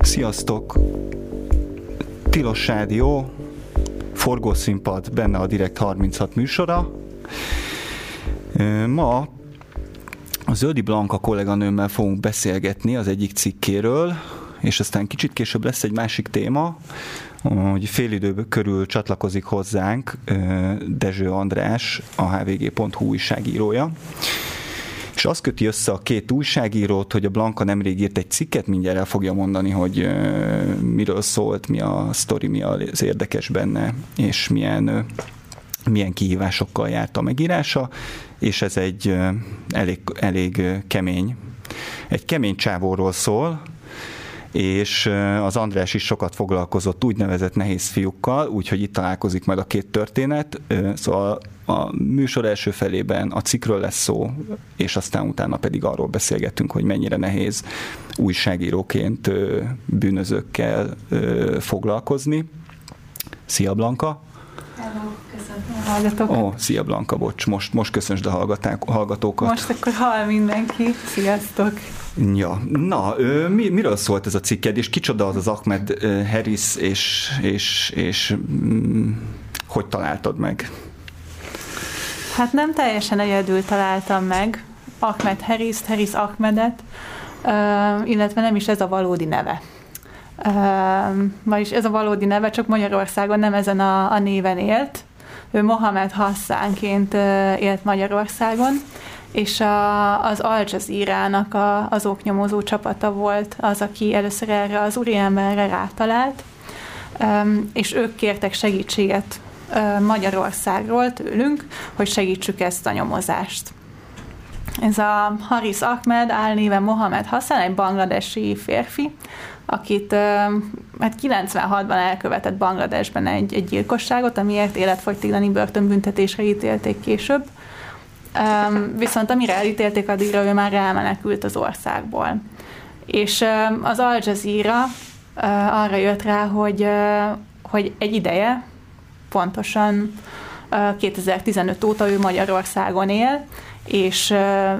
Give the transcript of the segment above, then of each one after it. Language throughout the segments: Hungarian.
Sziasztok! Tilos Rádió, forgószínpad, benne a Direkt 36 műsora. Ma a Zöldi Blanka kolléganőmmel fogunk beszélgetni az egyik cikkéről, és aztán kicsit később lesz egy másik téma, hogy félidő körül csatlakozik hozzánk Dezső András, a hvg.hu újságírója és azt köti össze a két újságírót, hogy a Blanka nemrég írt egy cikket, mindjárt el fogja mondani, hogy miről szólt, mi a sztori, mi az érdekes benne, és milyen milyen kihívásokkal járt a megírása, és ez egy elég, elég kemény, egy kemény csávóról szól, és az András is sokat foglalkozott úgynevezett nehéz fiúkkal, úgyhogy itt találkozik majd a két történet. Szóval a műsor első felében a cikről lesz szó, és aztán utána pedig arról beszélgetünk, hogy mennyire nehéz újságíróként bűnözőkkel foglalkozni. Szia Blanka! Hello, köszönöm a hallgatókat. Ó, szia Blanka, bocs, most, most köszönsd a hallgatókat. Most akkor hall mindenki. Sziasztok! Ja, na, mi, miről szólt ez a cikked, és kicsoda az az Ahmed Harris, és, és, és mm, hogy találtad meg? Hát nem teljesen egyedül találtam meg Ahmed Harris, Harris Ahmedet, illetve nem is ez a valódi neve. Vagyis ez a valódi neve, csak Magyarországon nem ezen a, a néven élt. Ő Mohamed Hassánként élt Magyarországon, és a, az Al Jazeera-nak a, az oknyomozó csapata volt az, aki először erre az úriemberre rátalált, és ők kértek segítséget Magyarországról tőlünk, hogy segítsük ezt a nyomozást. Ez a Haris Ahmed álnéve Mohamed Hassan, egy bangladesi férfi, akit hát 96-ban elkövetett Bangladesben egy, egy gyilkosságot, amiért életfogytiglani börtönbüntetésre ítélték később. Viszont amire elítélték, addigra ő már elmenekült az országból. És az Al Jazeera arra jött rá, hogy, hogy egy ideje, pontosan 2015 óta ő Magyarországon él, és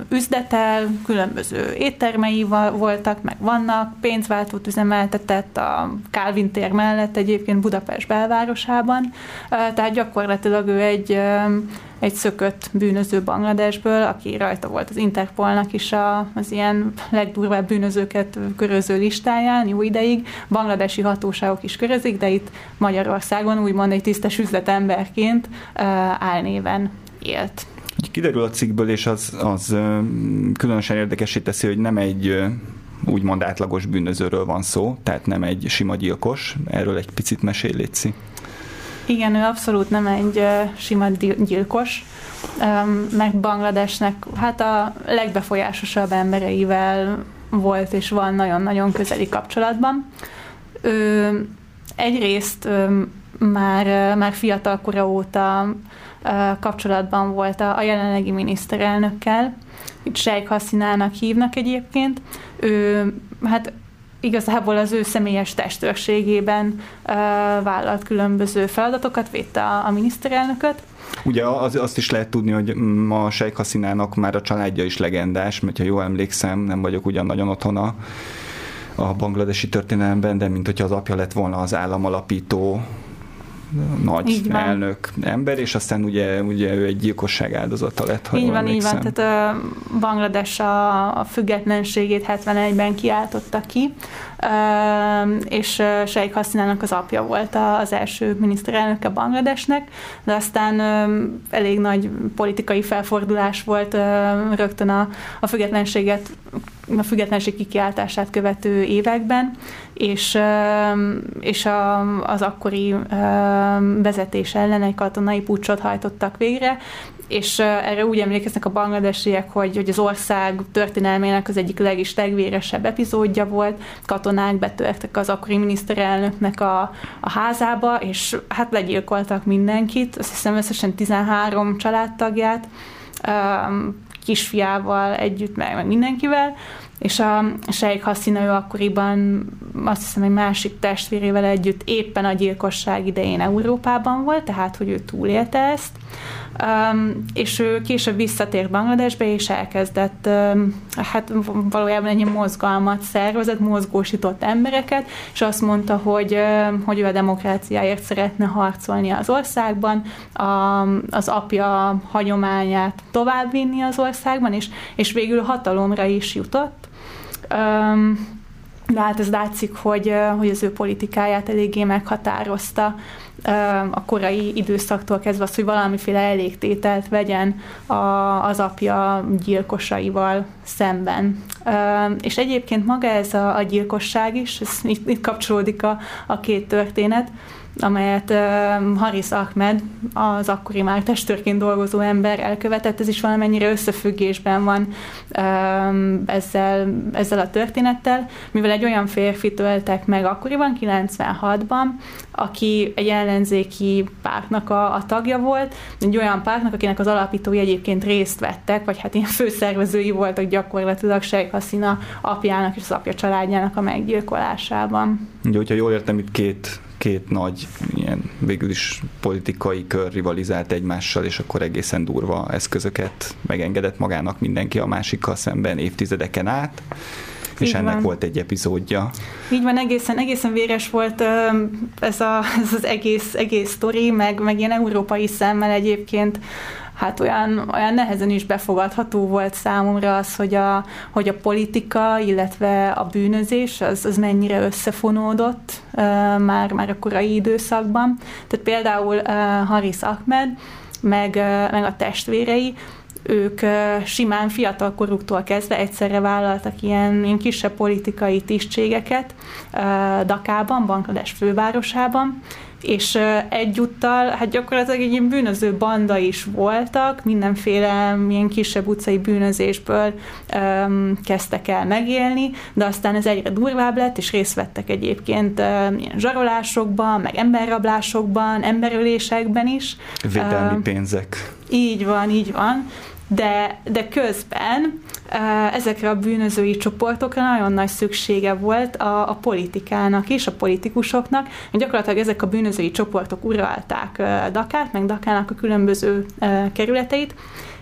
üzletel, különböző éttermei voltak, meg vannak, pénzváltót üzemeltetett a Calvin tér mellett egyébként Budapest belvárosában, tehát gyakorlatilag ő egy, egy szökött bűnöző Bangladesből, aki rajta volt az Interpolnak is a, az ilyen legdurvább bűnözőket köröző listáján jó ideig, bangladesi hatóságok is körözik, de itt Magyarországon úgymond egy tisztes üzletemberként álnéven élt. Kiderül a cikkből, és az, az különösen érdekesé teszi, hogy nem egy úgymond átlagos bűnözőről van szó, tehát nem egy sima gyilkos. Erről egy picit mesélj, Léci. Igen, ő abszolút nem egy sima gyilkos, meg Bangladesnek hát a legbefolyásosabb embereivel volt és van nagyon-nagyon közeli kapcsolatban. Ő egyrészt már, már fiatal kora óta kapcsolatban volt a, a jelenlegi miniszterelnökkel, itt Sheikh Hasinának hívnak egyébként. Ő, hát igazából az ő személyes testőrségében vállalt különböző feladatokat, védte a, a miniszterelnököt. Ugye az, azt is lehet tudni, hogy ma Sheikh Hasinának már a családja is legendás, mert ha jól emlékszem, nem vagyok ugyan nagyon otthona a bangladesi történelemben, de mint hogyha az apja lett volna az államalapító nagy elnök ember, és aztán ugye, ugye ő egy gyilkosság áldozata lett, ha Így van, így van. Tehát uh, Banglades a, a függetlenségét 71-ben kiáltotta ki, uh, és uh, Sheikh Hasinának az apja volt az első miniszterelnöke Bangladesnek, de aztán uh, elég nagy politikai felfordulás volt uh, rögtön a, a függetlenséget a függetlenség kikiáltását követő években, és, és a, az akkori vezetés ellen egy katonai pucsot hajtottak végre, és erre úgy emlékeznek a bangladesiek, hogy, hogy az ország történelmének az egyik legis legvéresebb epizódja volt, katonák betörtek az akkori miniszterelnöknek a, a házába, és hát legyilkoltak mindenkit, azt hiszem összesen 13 családtagját, kisfiával együtt, meg, meg mindenkivel, és a Sheikh Hasina ő akkoriban azt hiszem egy másik testvérével együtt éppen a gyilkosság idején Európában volt, tehát hogy ő túlélte ezt, Um, és ő később visszatért Bangladesbe, és elkezdett um, hát valójában egy mozgalmat szervezett, mozgósított embereket, és azt mondta, hogy, um, hogy ő a demokráciáért szeretne harcolni az országban, a, az apja hagyományát továbbvinni az országban, és, és végül hatalomra is jutott. Um, de hát ez látszik, hogy, hogy az ő politikáját eléggé meghatározta a korai időszaktól kezdve az, hogy valamiféle elégtételt vegyen a, az apja gyilkosaival szemben. És egyébként maga ez a, a gyilkosság is, ez itt, itt kapcsolódik a, a két történet, amelyet Haris Ahmed, az akkori már testőrként dolgozó ember elkövetett, ez is valamennyire összefüggésben van ezzel, ezzel a történettel, mivel egy olyan férfit öltek meg akkoriban, 96-ban, aki egy ellenzéki pártnak a, a tagja volt, egy olyan pártnak, akinek az alapítói egyébként részt vettek, vagy hát ilyen főszervezői voltak gyakorlatilag Sheikh Hasina apjának és az apja családjának a meggyilkolásában. Ugye, hogyha jól értem, itt két két nagy ilyen végül is politikai kör rivalizált egymással, és akkor egészen durva eszközöket megengedett magának mindenki a másikkal szemben évtizedeken át és Így ennek van. volt egy epizódja. Így van, egészen, egészen véres volt ez, a, ez az egész, egész sztori, meg, meg ilyen európai szemmel egyébként hát olyan, olyan nehezen is befogadható volt számomra az, hogy a, hogy a politika, illetve a bűnözés az, az mennyire összefonódott uh, már, már a korai időszakban. Tehát például uh, Haris Ahmed, meg, uh, meg a testvérei, ők simán fiatalkoruktól kezdve egyszerre vállaltak ilyen, ilyen kisebb politikai tisztségeket Dakában, Banglades fővárosában, és egyúttal, hát gyakorlatilag egy ilyen bűnöző banda is voltak, mindenféle ilyen kisebb utcai bűnözésből um, kezdtek el megélni, de aztán ez egyre durvább lett, és részt vettek egyébként um, ilyen zsarolásokban, meg emberrablásokban, emberölésekben is. Védelmi um, pénzek. Így van, így van de, de közben ezekre a bűnözői csoportokra nagyon nagy szüksége volt a, a politikának is, a politikusoknak. Gyakorlatilag ezek a bűnözői csoportok uralták Dakát, meg Dakának a különböző kerületeit,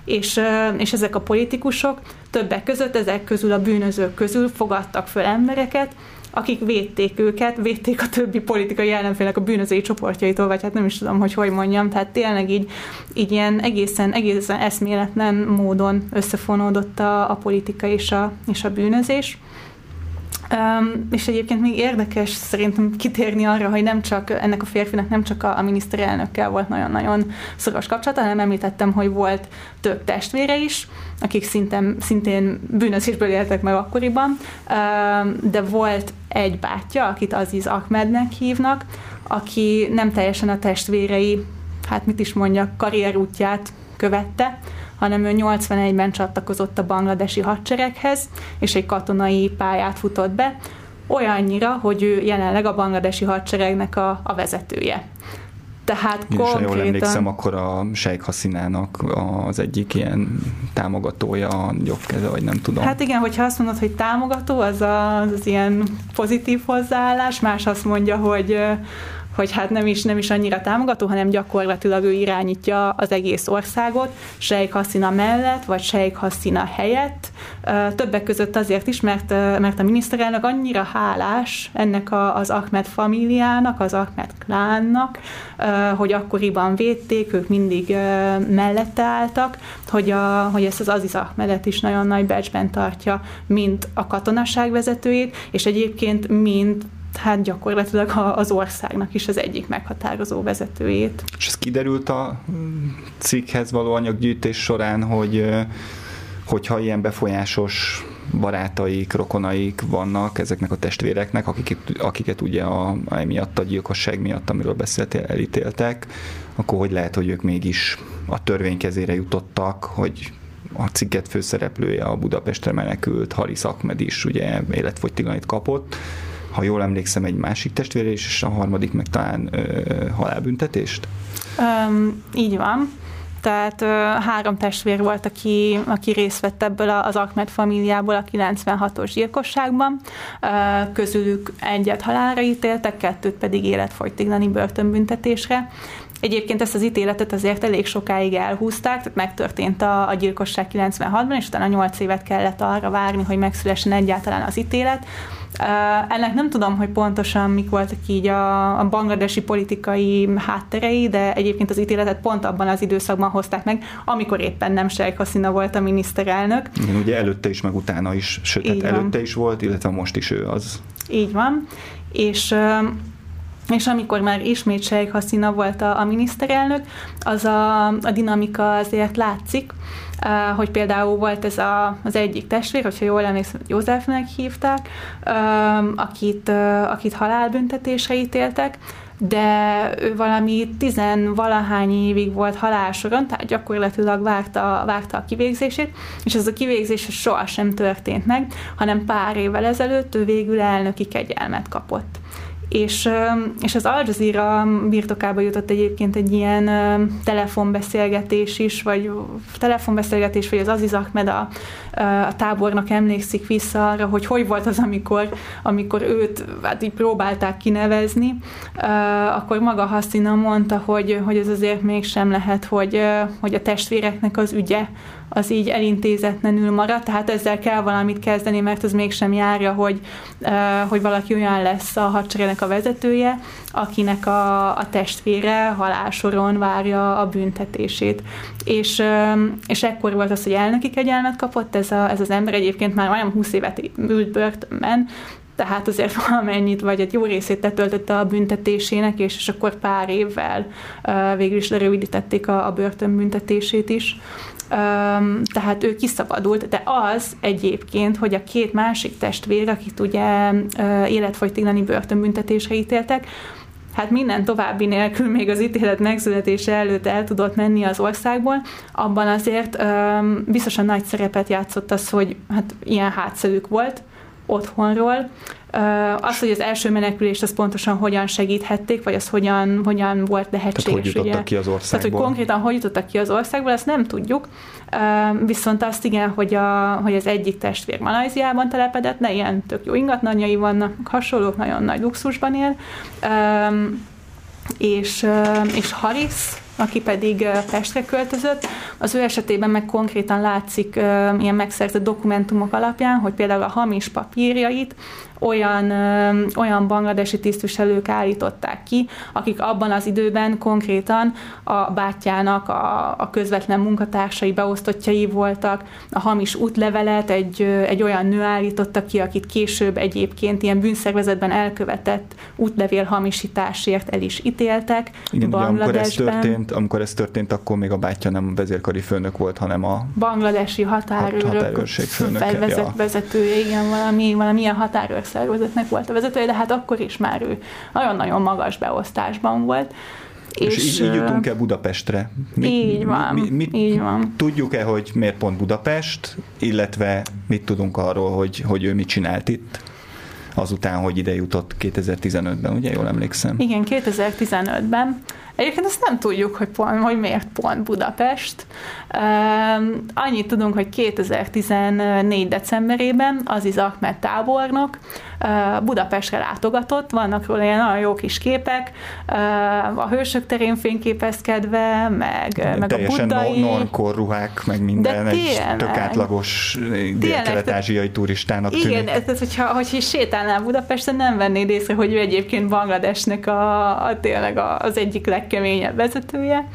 és, és ezek a politikusok többek között, ezek közül a bűnözők közül fogadtak föl embereket, akik védték őket, védték a többi politikai ellenfélnek a bűnözői csoportjaitól, vagy hát nem is tudom, hogy hogy mondjam, tehát tényleg így, így ilyen egészen, egészen eszméletlen módon összefonódott a, a politika és a, és a bűnözés. Um, és egyébként még érdekes szerintem kitérni arra, hogy nem csak ennek a férfinak nem csak a, a miniszterelnökkel volt nagyon-nagyon szoros kapcsolata, hanem említettem, hogy volt több testvére is, akik szintén, szintén bűnözésből éltek meg akkoriban, um, de volt egy bátyja, akit Aziz Ahmednek hívnak, aki nem teljesen a testvérei, hát mit is mondjak, karrierútját követte, hanem ő 81-ben csatlakozott a bangladesi hadsereghez, és egy katonai pályát futott be, olyannyira, hogy ő jelenleg a bangladesi hadseregnek a, a vezetője. Tehát Én konkrétan... jól emlékszem, akkor a Sheikh Hasinának az egyik ilyen támogatója, jobbkeze, vagy nem tudom. Hát igen, hogyha azt mondod, hogy támogató, az az, az ilyen pozitív hozzáállás, más azt mondja, hogy hogy hát nem is, nem is annyira támogató, hanem gyakorlatilag ő irányítja az egész országot, Sheikh Hasina mellett, vagy Sheikh Hasina helyett. Többek között azért is, mert, mert a miniszterelnök annyira hálás ennek a, az Ahmed famíliának, az Ahmed klánnak, hogy akkoriban védték, ők mindig mellette álltak, hogy, a, hogy ezt az Aziz Ahmedet is nagyon nagy becsben tartja, mint a katonaság vezetőjét, és egyébként mint hát gyakorlatilag az országnak is az egyik meghatározó vezetőjét. És ez kiderült a cikkhez való anyaggyűjtés során, hogy hogyha ilyen befolyásos barátaik, rokonaik vannak ezeknek a testvéreknek, akiket, akiket ugye a emiatt a gyilkosság miatt, amiről beszéltél, elítéltek, akkor hogy lehet, hogy ők mégis a törvény kezére jutottak, hogy a cikket főszereplője a Budapestre menekült Haris Ahmed is ugye életfogytiglanit kapott, ha jól emlékszem, egy másik testvére is, és a harmadik meg talán ö, halálbüntetést? Um, így van. tehát három testvér volt, aki, aki részt vett ebből az Ahmed famíliából a 96-os gyilkosságban. Közülük egyet halálra ítéltek, kettőt pedig életfogytiglani börtönbüntetésre. Egyébként ezt az ítéletet azért elég sokáig elhúzták, tehát megtörtént a, a gyilkosság 96-ban, és utána 8 évet kellett arra várni, hogy megszülessen egyáltalán az ítélet. Ennek nem tudom, hogy pontosan mik voltak így a, a bangladesi politikai hátterei, de egyébként az ítéletet pont abban az időszakban hozták meg, amikor éppen nem Sheikh Hasina volt a miniszterelnök. Igen, ugye előtte is, meg utána is, sőt, hát előtte is volt, illetve most is ő az. Így van. És és amikor már ismét Sheikh Hasina volt a, a miniszterelnök, az a, a dinamika azért látszik, hogy például volt ez a, az egyik testvér, hogyha jól emlékszem, Józsefnek hívták, akit, akit halálbüntetésre ítéltek, de ő valami tizenvalahány évig volt halálsoron, tehát gyakorlatilag várta, várta a kivégzését, és ez a kivégzés sohasem történt meg, hanem pár évvel ezelőtt ő végül elnöki kegyelmet kapott és, és az Al Jazeera birtokába jutott egyébként egy ilyen telefonbeszélgetés is, vagy telefonbeszélgetés, vagy az Aziz Ahmed a, a tábornak emlékszik vissza arra, hogy hogy volt az, amikor, amikor őt hát így próbálták kinevezni, akkor maga Hassina mondta, hogy, hogy ez azért mégsem lehet, hogy, hogy a testvéreknek az ügye, az így elintézetlenül marad, tehát ezzel kell valamit kezdeni, mert az mégsem járja, hogy, hogy valaki olyan lesz a hadseregnek a vezetője, akinek a, a testvére halálsoron várja a büntetését. És, és ekkor volt az, hogy elnöki kegyelmet kapott ez, a, ez az ember, egyébként már olyan 20 évet ült börtönben, tehát azért valamennyit, vagy egy jó részét letöltötte a büntetésének, és, és akkor pár évvel uh, végül is lerövidítették a, a börtönbüntetését is tehát ő kiszabadult, de az egyébként, hogy a két másik testvér, akit ugye életfogytiglani börtönbüntetésre ítéltek, hát minden további nélkül még az ítélet megszületése előtt el tudott menni az országból, abban azért biztosan nagy szerepet játszott az, hogy hát ilyen hátszerük volt otthonról, az, hogy az első menekülést az pontosan hogyan segíthették, vagy az hogyan, hogyan volt lehetséges. Tehát hogy jutottak ugye? ki az országból. Tehát, hogy konkrétan hogy jutottak ki az országból, ezt nem tudjuk. Viszont azt igen, hogy, a, hogy az egyik testvér Malajziában telepedett, de ilyen tök jó ingatlanjai vannak, hasonlók, nagyon nagy luxusban él. És, és Haris, aki pedig Pestre költözött. Az ő esetében meg konkrétan látszik ilyen megszerzett dokumentumok alapján, hogy például a hamis papírjait olyan, olyan bangladesi tisztviselők állították ki, akik abban az időben konkrétan a bátyjának a, a közvetlen munkatársai, beosztottjai voltak, a hamis útlevelet egy, egy olyan nő állította ki, akit később egyébként ilyen bűnszervezetben elkövetett útlevél hamisításért el is ítéltek. Igen, amikor ez történt, amikor ez történt, akkor még a bátyja nem vezérkari főnök volt, hanem a bangladesi határőrök, határőrség főnöke. ja. vezetője, igen, valami, valamilyen határőr szervezetnek volt a vezetője, de hát akkor is már ő nagyon-nagyon magas beosztásban volt. És, és így, így jutunk el Budapestre. Mi, így van, mi, mi, így van. Tudjuk-e, hogy miért pont Budapest, illetve mit tudunk arról, hogy, hogy ő mit csinált itt? azután, hogy ide jutott 2015-ben, ugye jól emlékszem? Igen, 2015-ben. Egyébként azt nem tudjuk, hogy, pont, hogy miért pont Budapest. Um, annyit tudunk, hogy 2014. decemberében Aziz Ahmed tábornok uh, Budapestre látogatott, vannak róla ilyen nagyon jó kis képek, uh, a hősök terén fényképezkedve, meg, De meg a buddai... normkor ruhák, meg minden, De egy tök átlagos dél-kelet-ázsiai turistának tűnik. Igen, ez, hogyha, hogyha sétálnál Budapesten, nem vennéd észre, hogy ő egyébként Bangladesnek a, a tényleg az egyik leg legkeményebb vezetője.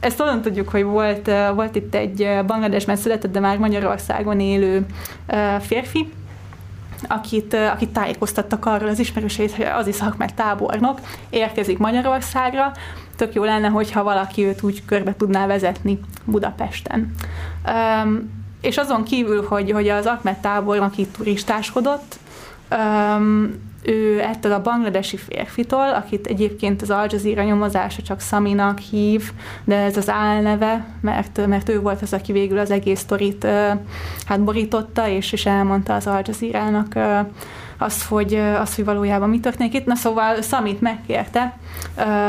Ezt onnan tudjuk, hogy volt, volt itt egy Bangladesben született, de már Magyarországon élő férfi, akit, akit tájékoztattak arról az ismerősét, hogy az Iszak meg tábornok érkezik Magyarországra, tök jó lenne, hogyha valaki őt úgy körbe tudná vezetni Budapesten. Um, és azon kívül, hogy, hogy az Akmet tábornok itt turistáskodott, um, ő ettől a bangladesi férfitól, akit egyébként az Al Jazeera nyomozása csak Saminak hív, de ez az álneve, mert, mert ő volt az, aki végül az egész sztorit hát borította, és, és elmondta az Al Jazeera-nak az, hogy, az, hogy valójában mi történik itt. Na szóval Samit megkérte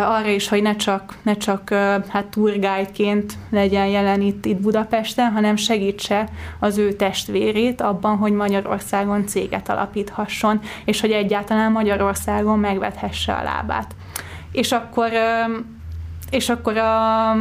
arra is, hogy ne csak, ne csak hát tourguide-ként legyen jelen itt, itt Budapesten, hanem segítse az ő testvérét abban, hogy Magyarországon céget alapíthasson, és hogy egyáltalán Magyarországon megvethesse a lábát. És akkor és akkor a,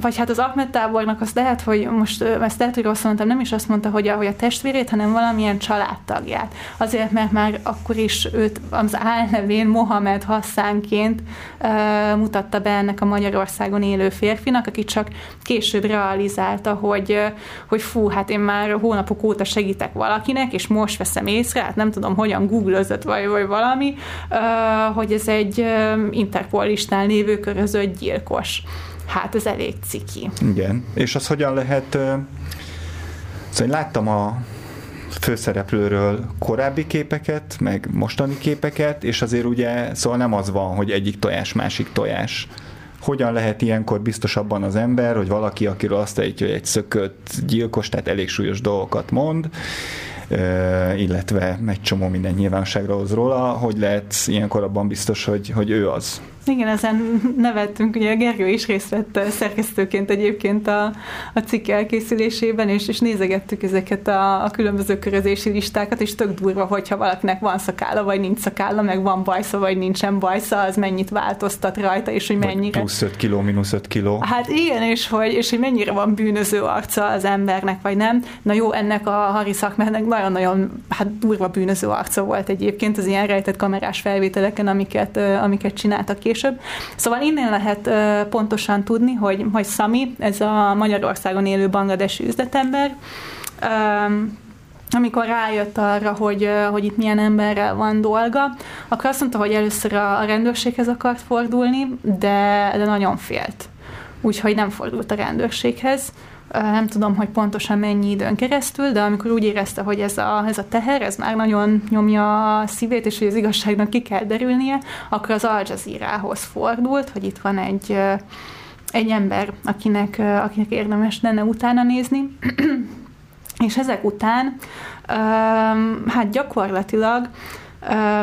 vagy hát az Ahmed tábornak azt lehet, hogy most ezt lehet, hogy rosszul mondtam, nem is azt mondta, hogy a, hogy a testvérét, hanem valamilyen családtagját. Azért, mert már akkor is őt az álnevén Mohamed Hasszánként uh, mutatta be ennek a Magyarországon élő férfinak, aki csak később realizálta, hogy, hogy fú, hát én már hónapok óta segítek valakinek, és most veszem észre, hát nem tudom, hogyan googlözött vagy, vagy valami, uh, hogy ez egy uh, Interpol lévő körözött gyilkos. Hát ez elég ciki. Igen, és az hogyan lehet... Szóval én láttam a főszereplőről korábbi képeket, meg mostani képeket, és azért ugye, szóval nem az van, hogy egyik tojás, másik tojás. Hogyan lehet ilyenkor biztosabban az ember, hogy valaki, akiről azt ejtje, hogy egy szökött gyilkos, tehát elég súlyos dolgokat mond, illetve egy csomó minden nyilvánosságra hoz róla, hogy lehet ilyenkor abban biztos, hogy, hogy ő az. Igen, ezen nevettünk, ugye Gergő is részt vett szerkesztőként egyébként a, a cikk elkészülésében, és, és nézegettük ezeket a, a különböző körözési listákat, és tök durva, hogyha valakinek van szakála, vagy nincs szakála, meg van bajsza, vagy nincsen bajsza, az mennyit változtat rajta, és hogy mennyire... Vagy plusz 5 kiló, mínusz 5 kiló. Hát igen, és hogy, és hogy mennyire van bűnöző arca az embernek, vagy nem. Na jó, ennek a Harry Szakmernek nagyon-nagyon hát durva bűnöző arca volt egyébként az ilyen rejtett kamerás felvételeken, amiket, amiket csináltak ki később. Szóval innen lehet pontosan tudni, hogy, hogy Sami, ez a Magyarországon élő bangladesi üzletember, amikor rájött arra, hogy, hogy itt milyen emberrel van dolga, akkor azt mondta, hogy először a rendőrséghez akart fordulni, de, de nagyon félt. Úgyhogy nem fordult a rendőrséghez nem tudom, hogy pontosan mennyi időn keresztül, de amikor úgy érezte, hogy ez a, ez a teher, ez már nagyon nyomja a szívét, és hogy az igazságnak ki kell derülnie, akkor az Al Jazeera-hoz fordult, hogy itt van egy, egy ember, akinek, akinek érdemes lenne utána nézni, és ezek után hát gyakorlatilag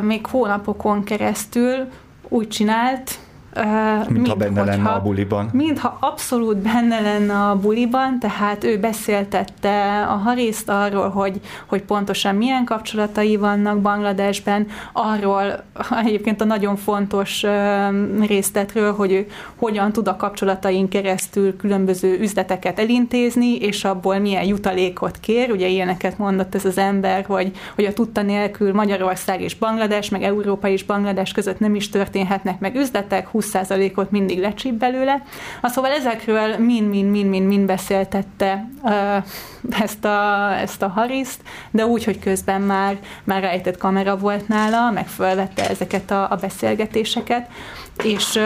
még hónapokon keresztül úgy csinált, Uh, mintha benne hogyha, lenne a buliban. Mintha abszolút benne lenne a buliban, tehát ő beszéltette a Hariszt arról, hogy, hogy pontosan milyen kapcsolatai vannak Bangladesben, arról egyébként a nagyon fontos uh, részletről, hogy ő hogyan tud a kapcsolatain keresztül különböző üzleteket elintézni, és abból milyen jutalékot kér. Ugye ilyeneket mondott ez az ember, hogy, hogy a tudta nélkül Magyarország és Banglades, meg Európa és Banglades között nem is történhetnek meg üzletek, 20%-ot mindig lecsíp belőle. Az, szóval ezekről mind-mind-mind-mind beszéltette ezt a, ezt a hariszt, de úgy, hogy közben már, már rejtett kamera volt nála, meg felvette ezeket a, a beszélgetéseket, és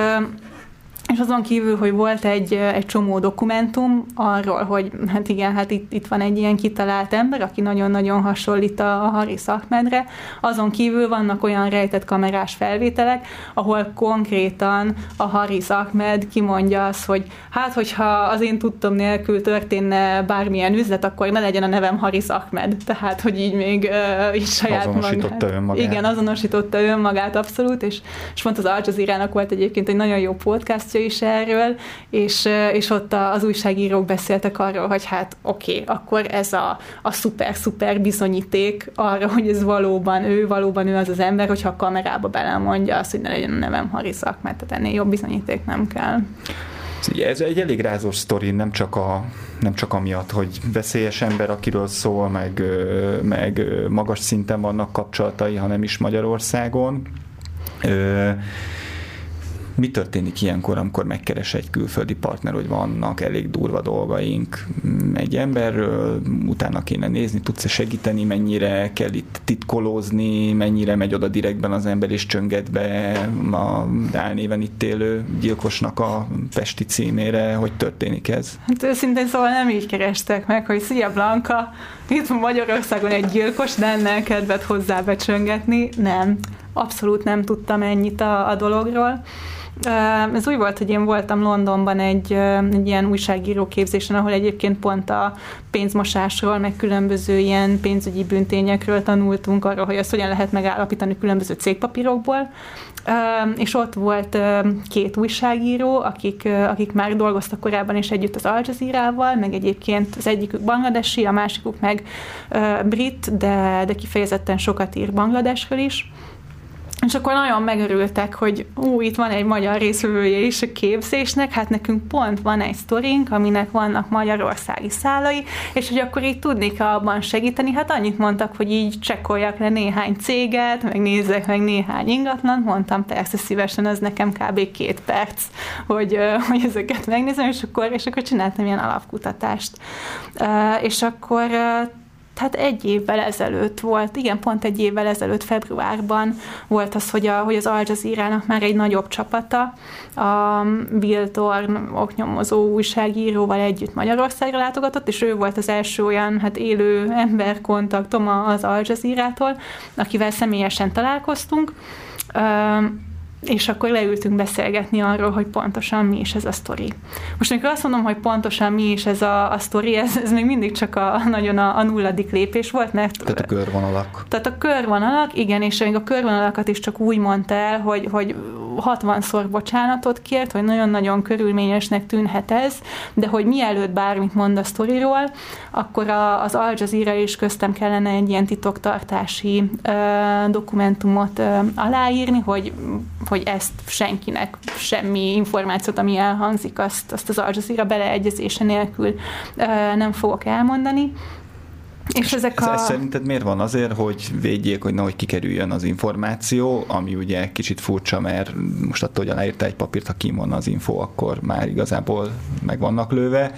és azon kívül, hogy volt egy, egy csomó dokumentum arról, hogy hát igen, hát itt, itt van egy ilyen kitalált ember, aki nagyon-nagyon hasonlít a Haris Ahmedre, azon kívül vannak olyan rejtett kamerás felvételek, ahol konkrétan a Haris Ahmed kimondja azt, hogy hát, hogyha az én tudtom nélkül történne bármilyen üzlet, akkor ne legyen a nevem Haris Ahmed. Tehát, hogy így még uh, így saját azonosította magát. önmagát. Igen, azonosította önmagát abszolút, és, és pont az Al Jazeera-nak volt egyébként egy nagyon jó podcast podcastja is erről, és, és ott az újságírók beszéltek arról, hogy hát oké, okay, akkor ez a, a szuper-szuper bizonyíték arra, hogy ez valóban ő, valóban ő az az ember, hogyha a kamerába belemondja azt, hogy ne legyen a nevem Hariszak, mert ennél jobb bizonyíték nem kell. Ez egy elég rázós sztori, nem csak, a, nem csak amiatt, hogy veszélyes ember, akiről szól, meg, meg magas szinten vannak kapcsolatai, hanem is Magyarországon Mi történik ilyenkor, amikor megkeres egy külföldi partner, hogy vannak elég durva dolgaink egy emberről, utána kéne nézni, tudsz-e segíteni, mennyire kell itt titkolózni, mennyire megy oda direktben az ember és csönget be a álnéven itt élő gyilkosnak a Pesti címére, hogy történik ez? Hát őszintén szóval nem így kerestek meg, hogy szia Blanka, itt Magyarországon egy gyilkos, de ennél kedvet hozzá becsöngetni. Nem, abszolút nem tudtam ennyit a, a dologról. Ez úgy volt, hogy én voltam Londonban egy, egy ilyen újságíró képzésen, ahol egyébként pont a pénzmosásról, meg különböző ilyen pénzügyi büntényekről tanultunk arról, hogy azt hogyan lehet megállapítani különböző cégpapírokból. És ott volt két újságíró, akik, akik már dolgoztak korábban is együtt az Al Jazeera-val, meg egyébként az egyikük bangladesi, a másikuk meg brit, de, de kifejezetten sokat ír Bangladesről is és akkor nagyon megörültek, hogy ú, itt van egy magyar részvevője is a képzésnek, hát nekünk pont van egy sztorink, aminek vannak magyarországi szálai, és hogy akkor így tudnék abban segíteni, hát annyit mondtak, hogy így csekkoljak le néhány céget, meg nézzek meg néhány ingatlan, mondtam persze szívesen, ez nekem kb. két perc, hogy, hogy ezeket megnézem, és akkor, és akkor csináltam ilyen alapkutatást. És akkor tehát egy évvel ezelőtt volt, igen, pont egy évvel ezelőtt februárban volt az, hogy, a, hogy az Al Jazeera-nak már egy nagyobb csapata, a Bill Thorne oknyomozó újságíróval együtt Magyarországra látogatott, és ő volt az első olyan hát élő emberkontaktom az Al Jazeera-tól, akivel személyesen találkoztunk és akkor leültünk beszélgetni arról, hogy pontosan mi is ez a sztori. Most amikor azt mondom, hogy pontosan mi is ez a, a sztori, ez, ez még mindig csak a, nagyon a, a nulladik lépés volt, mert... Tehát a körvonalak. Tehát a körvonalak, igen, és még a körvonalakat is csak úgy mondta el, hogy, hogy 60-szor bocsánatot kért, hogy nagyon-nagyon körülményesnek tűnhet ez, de hogy mielőtt bármit mond a sztoriról, akkor a, az Al Jazeera is köztem kellene egy ilyen titoktartási ö, dokumentumot ö, aláírni, hogy, hogy ezt senkinek semmi információt, ami elhangzik, azt, azt az Al Jazeera beleegyezése nélkül ö, nem fogok elmondani. És ezek ez, a... ez szerinted miért van? Azért, hogy védjék, hogy nehogy kikerüljön az információ, ami ugye kicsit furcsa, mert most attól, hogy aláírta egy papírt, ha kim van az info, akkor már igazából meg vannak lőve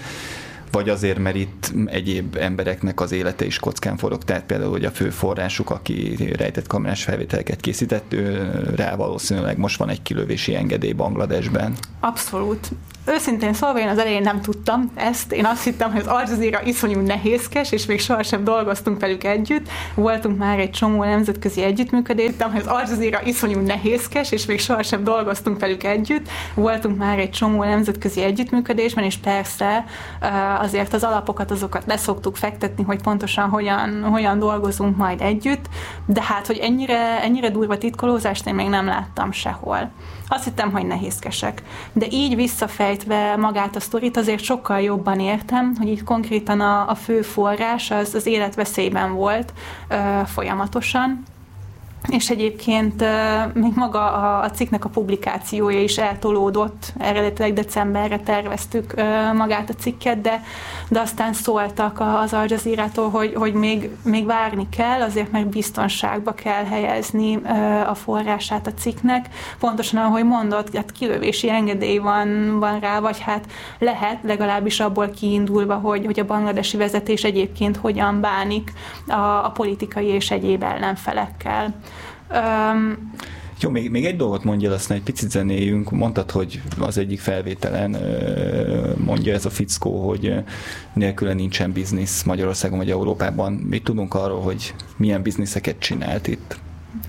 vagy azért, mert itt egyéb embereknek az élete is kockán forog, tehát például, hogy a fő forrásuk, aki rejtett kamerás felvételeket készített, ő rá valószínűleg most van egy kilövési engedély Bangladesben. Abszolút. Őszintén szólva én az elején nem tudtam ezt. Én azt hittem, hogy az Al Jazeera iszonyú nehézkes, és még sohasem dolgoztunk velük együtt. Voltunk már egy csomó nemzetközi együttműködés. Hittem, hogy az Al Jazeera iszonyú nehézkes, és még sohasem dolgoztunk velük együtt. Voltunk már egy csomó nemzetközi együttműködésben, és persze azért az alapokat, azokat leszoktuk fektetni, hogy pontosan hogyan, hogyan dolgozunk majd együtt, de hát, hogy ennyire, ennyire durva titkolózást én még nem láttam sehol. Azt hittem, hogy nehézkesek. De így visszafejtve magát a sztorit azért sokkal jobban értem, hogy itt konkrétan a, a fő forrás az, az életveszélyben volt ö, folyamatosan, és egyébként még maga a, cikknek a publikációja is eltolódott, eredetileg decemberre terveztük magát a cikket, de, de aztán szóltak az Al Jazeera-tól, hogy, hogy még, még várni kell, azért mert biztonságba kell helyezni a forrását a cikknek. Pontosan ahogy mondott, hát kilövési engedély van, van rá, vagy hát lehet, legalábbis abból kiindulva, hogy, hogy a bangladesi vezetés egyébként hogyan bánik a, a politikai és egyéb ellenfelekkel. Um, jó, még, még egy dolgot mondja, aztán egy picit zenéjünk. Mondtad, hogy az egyik felvételen mondja ez a fickó, hogy nélküle nincsen biznisz Magyarországon vagy Európában. Mit tudunk arról, hogy milyen bizniszeket csinált itt?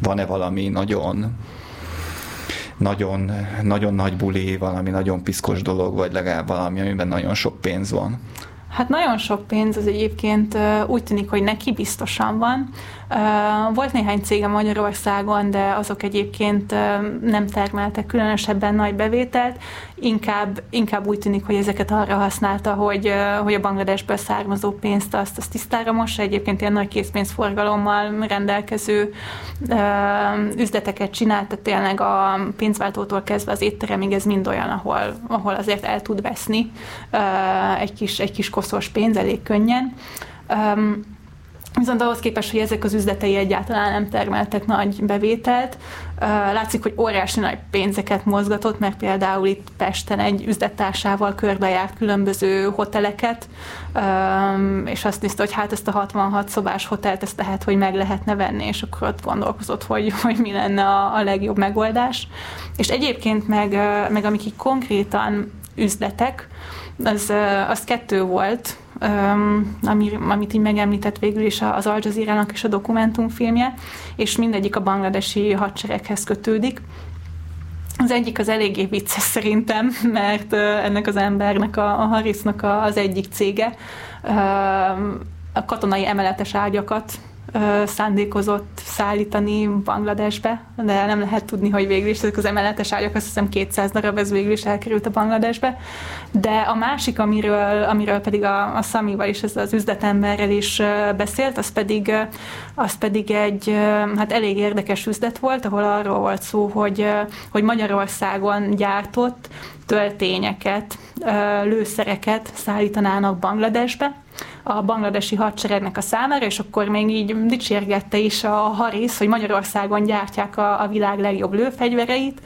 Van-e valami nagyon nagyon, nagyon nagy buli, valami nagyon piszkos dolog, vagy legalább valami, amiben nagyon sok pénz van? Hát nagyon sok pénz az egyébként úgy tűnik, hogy neki biztosan van. Volt néhány cége Magyarországon, de azok egyébként nem termeltek különösebben nagy bevételt, inkább, inkább úgy tűnik, hogy ezeket arra használta, hogy, hogy a Bangladesből származó pénzt azt, azt tisztára mossa, egyébként ilyen nagy készpénzforgalommal rendelkező üzleteket csinált, tehát tényleg a pénzváltótól kezdve az étteremig ez mind olyan, ahol, ahol azért el tud veszni egy kis, egy kis koszos pénz elég könnyen. Viszont ahhoz képest, hogy ezek az üzletei egyáltalán nem termeltek nagy bevételt, látszik, hogy óriási nagy pénzeket mozgatott, mert például itt Pesten egy üzlettársával körbejárt különböző hoteleket, és azt nézte, hogy hát ezt a 66 szobás hotelt ezt lehet, hogy meg lehetne venni, és akkor ott gondolkozott, hogy, hogy mi lenne a, a legjobb megoldás. És egyébként meg, meg amik így konkrétan üzletek, az, az kettő volt, ami, amit így megemlített végül is az Al Jazeera-nak és a dokumentumfilmje, és mindegyik a bangladesi hadsereghez kötődik. Az egyik az eléggé vicces szerintem, mert ennek az embernek, a, a Harrisnak az egyik cége a katonai emeletes ágyakat szándékozott szállítani Bangladesbe, de nem lehet tudni, hogy végül is ezek az emeletes ágyak, azt hiszem 200 darab, ez végül is elkerült a Bangladesbe. De a másik, amiről, amiről pedig a, a Samival is, ez az üzletemberrel is beszélt, az pedig, az pedig egy hát elég érdekes üzlet volt, ahol arról volt szó, hogy, hogy Magyarországon gyártott töltényeket, lőszereket szállítanának Bangladesbe, a bangladesi hadseregnek a számára, és akkor még így dicsérgette is a Haris, hogy Magyarországon gyártják a, a világ legjobb lőfegyvereit,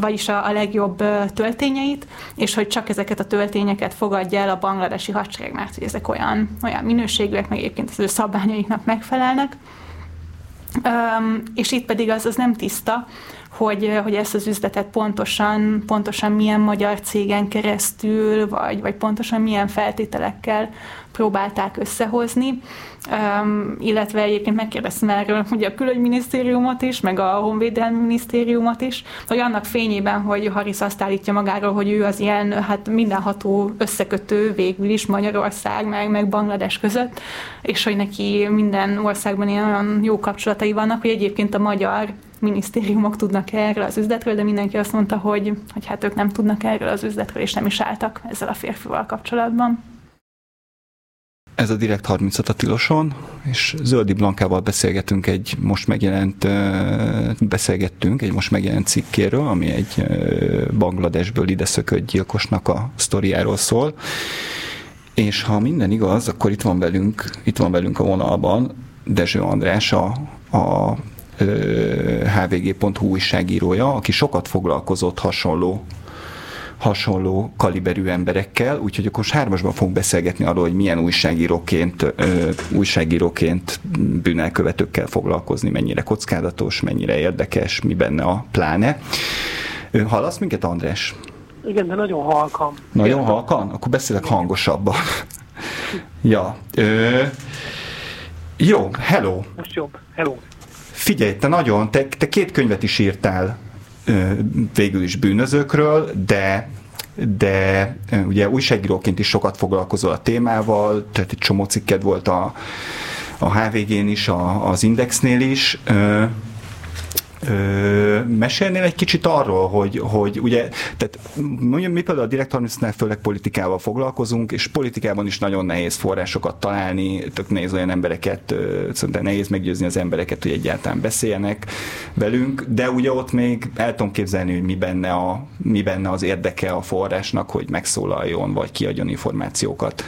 vagyis a, a legjobb töltényeit, és hogy csak ezeket a töltényeket fogadja el a bangladesi hadsereg, mert hogy ezek olyan, olyan minőségűek, meg egyébként az ő szabványaiknak megfelelnek. és itt pedig az, az nem tiszta, hogy, hogy ezt az üzletet pontosan, pontosan milyen magyar cégen keresztül, vagy, vagy pontosan milyen feltételekkel próbálták összehozni, um, illetve egyébként megkérdeztem erről ugye a külügyminisztériumot is, meg a honvédelmi minisztériumot is, hogy annak fényében, hogy Harris azt állítja magáról, hogy ő az ilyen hát mindenható összekötő végül is Magyarország, meg, meg Banglades között, és hogy neki minden országban ilyen olyan jó kapcsolatai vannak, hogy egyébként a magyar minisztériumok tudnak erről az üzletről, de mindenki azt mondta, hogy, hogy hát ők nem tudnak erről az üzletről, és nem is álltak ezzel a férfival kapcsolatban. Ez a Direkt 35 a Tiloson, és Zöldi Blankával beszélgetünk egy most megjelent, beszélgettünk egy most megjelent cikkéről, ami egy Bangladesből ide szökött gyilkosnak a sztoriáról szól. És ha minden igaz, akkor itt van velünk, itt van velünk a vonalban Dezső András, a, a hvg.hu újságírója, aki sokat foglalkozott hasonló hasonló kaliberű emberekkel, úgyhogy akkor hármasban fogunk beszélgetni arról, hogy milyen újságíróként, ö, újságíróként bűnelkövetőkkel foglalkozni, mennyire kockázatos, mennyire érdekes, mi benne a pláne. Hallasz minket, András? Igen, de nagyon halkan. Nagyon halkan? Akkor beszélek hangosabban. ja. Ö, jó, hello. Most jobb. Hello. Figyelj, te nagyon, te, te két könyvet is írtál végül is bűnözőkről, de de ugye újságíróként is sokat foglalkozol a témával, tehát egy csomó cikked volt a, a HVG-n is, a, az Indexnél is. Ö, mesélnél egy kicsit arról, hogy, hogy ugye, tehát mondjam, mi például a Direct Harnessnál főleg politikával foglalkozunk, és politikában is nagyon nehéz forrásokat találni, tök nehéz olyan embereket, szerintem nehéz meggyőzni az embereket, hogy egyáltalán beszéljenek velünk, de ugye ott még el tudom képzelni, hogy mi benne, a, mi benne az érdeke a forrásnak, hogy megszólaljon, vagy kiadjon információkat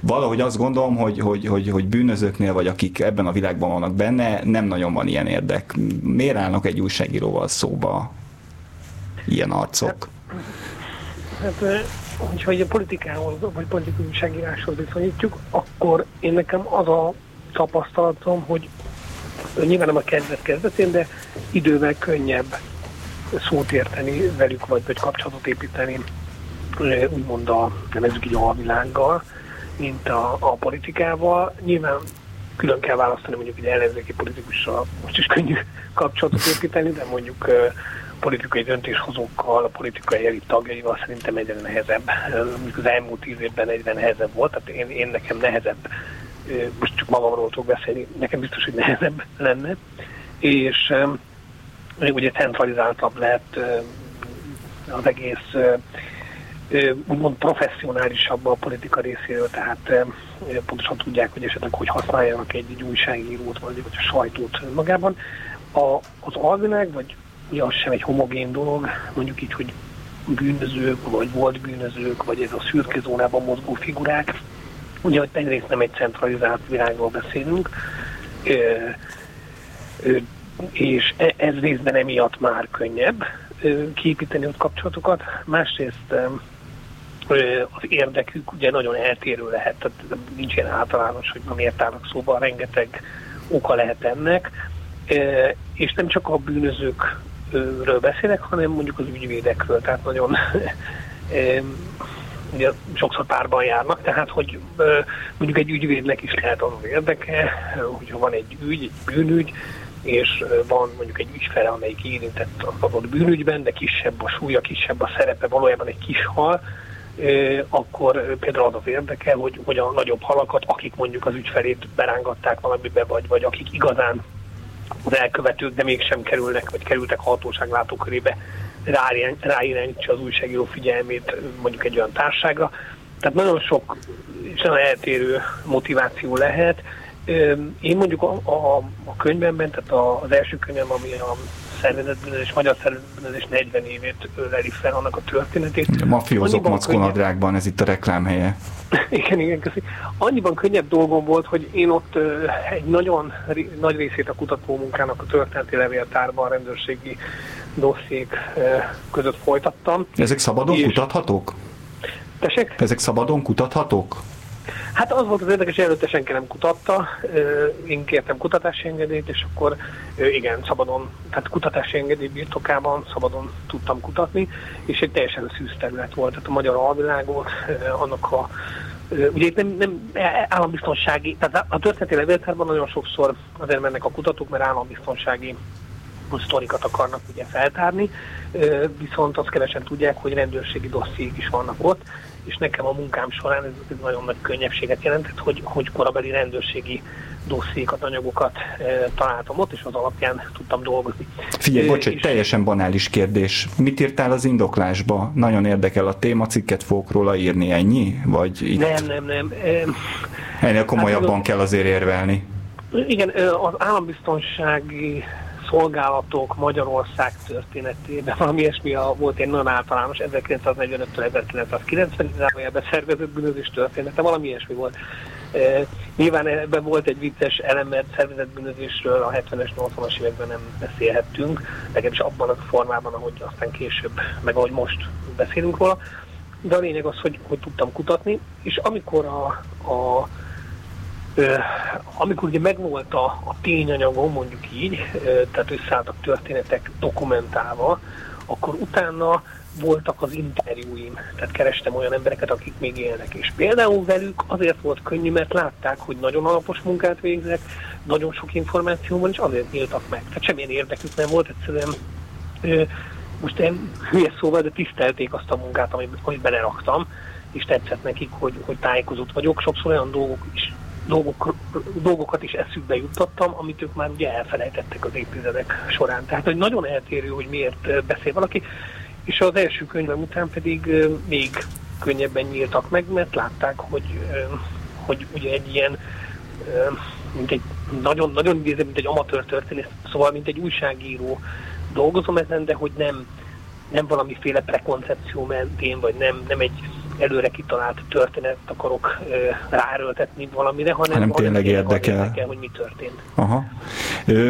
valahogy azt gondolom, hogy, hogy, hogy, hogy bűnözőknél, vagy akik ebben a világban vannak benne, nem nagyon van ilyen érdek. Miért állnak egy újságíróval szóba ilyen arcok? Hát, hát hogyha a politikához, vagy politikai újságíráshoz viszonyítjuk, akkor én nekem az a tapasztalatom, hogy nyilván nem a kezdet kezdetén, de idővel könnyebb szót érteni velük, vagy, vagy kapcsolatot építeni úgymond a, nevezzük így a világgal, mint a, a politikával. Nyilván külön kell választani mondjuk egy ellenzéki politikussal, most is könnyű kapcsolatot építeni, de mondjuk uh, politikai döntéshozókkal, a politikai elit tagjaival szerintem egyre nehezebb. Az elmúlt tíz évben egyre nehezebb volt, tehát én, én nekem nehezebb, most csak magamról tudok beszélni, nekem biztos, hogy nehezebb lenne. És um, ugye centralizáltabb lett az egész úgymond professzionálisabb a politika részéről, tehát pontosan tudják, hogy esetleg hogy használjanak egy, egy újságírót, vagy, vagy a sajtót magában. A, az alvilág, vagy ugye az sem egy homogén dolog, mondjuk így, hogy bűnözők, vagy volt bűnözők, vagy ez a szürke zónában mozgó figurák, ugye, hogy egyrészt nem egy centralizált világról beszélünk, ö, ö, és e, ez részben emiatt már könnyebb kiépíteni ott kapcsolatokat, másrészt az érdekük ugye nagyon eltérő lehet, tehát nincs ilyen általános, hogy nem értának szóba, rengeteg oka lehet ennek, és nem csak a bűnözőkről beszélek, hanem mondjuk az ügyvédekről, tehát nagyon ugye sokszor párban járnak, tehát hogy mondjuk egy ügyvédnek is lehet az érdeke, hogyha van egy ügy, egy bűnügy, és van mondjuk egy ügyfele, amelyik érintett az adott bűnügyben, de kisebb a súlya, kisebb a szerepe, valójában egy kis hal, akkor például az az érdeke, hogy, hogy a nagyobb halakat, akik mondjuk az ügyfelét berángatták valamibe, vagy, vagy akik igazán az elkövetők, de mégsem kerülnek, vagy kerültek hatóság látókörébe, ráirányítsa az újságíró figyelmét mondjuk egy olyan társágra. Tehát nagyon sok és nagyon eltérő motiváció lehet. Én mondjuk a, a, a könyvemben, tehát az első könyvem, ami a szervezetbűnözés, magyar szervezetbűnözés 40 évét öleli fel annak a történetét. A mafiózók mackonadrágban, ez itt a reklámhelye. igen, igen, köszi. Annyiban könnyebb dolgom volt, hogy én ott egy nagyon nagy részét a kutatómunkának a történeti levéltárban a rendőrségi dossziék között folytattam. Ezek szabadon és... kutathatók? Tessék? Ezek szabadon kutathatók? Hát az volt az érdekes, előtte senki nem kutatta, én kértem kutatási engedélyt, és akkor igen, szabadon, tehát kutatási engedély birtokában szabadon tudtam kutatni, és egy teljesen szűz terület volt, tehát a magyar alvilágot, annak a Ugye itt nem, nem állambiztonsági, tehát a történeti levéltárban nagyon sokszor azért mennek a kutatók, mert állambiztonsági sztorikat akarnak ugye feltárni, viszont azt kevesen tudják, hogy rendőrségi dossziék is vannak ott, és nekem a munkám során ez, ez nagyon nagy könnyebbséget jelentett, hogy, hogy korabeli rendőrségi dossziékat, anyagokat e, találtam ott, és az alapján tudtam dolgozni. Figyelj, bocs, egy teljesen banális kérdés. Mit írtál az indoklásba? Nagyon érdekel a téma, cikket fogok róla írni, ennyi? Vagy itt... Nem, nem, nem. Ennél komolyabban hát, kell azért érvelni. Igen, az állambiztonsági szolgálatok Magyarország történetében, valami ilyesmi a, volt egy nagyon általános 1945-től 1990-ig szervezett bűnözés története, valami ilyesmi volt. E, nyilván ebben volt egy vicces elemet szervezett bűnözésről, a 70-es, 80-as években nem beszélhettünk, legalábbis abban a formában, ahogy aztán később, meg ahogy most beszélünk róla. De a lényeg az, hogy, hogy tudtam kutatni, és amikor a, a amikor ugye megvolt a, a tényanyagom, mondjuk így, tehát összeálltak történetek dokumentálva, akkor utána voltak az interjúim, tehát kerestem olyan embereket, akik még élnek, és például velük azért volt könnyű, mert látták, hogy nagyon alapos munkát végzek, nagyon sok információ van, és azért nyíltak meg. Tehát semmilyen érdekük nem volt, egyszerűen most én hülye szóval, de tisztelték azt a munkát, amit, amit beleraktam, és tetszett nekik, hogy, hogy tájékozott vagyok. Sokszor olyan dolgok is dolgok, dolgokat is eszükbe juttattam, amit ők már ugye elfelejtettek az évtizedek során. Tehát, hogy nagyon eltérő, hogy miért beszél valaki, és az első könyvem után pedig még könnyebben nyíltak meg, mert látták, hogy, hogy ugye egy ilyen, mint egy nagyon, nagyon idézem, mint egy amatőr történet, szóval mint egy újságíró dolgozom ezen, de hogy nem, nem valamiféle prekoncepció mentén, vagy nem, nem egy előre kitalált történet akarok ráerőltetni valamire, hanem, hanem tényleg érdekel. érdekel, hogy mi történt. Aha.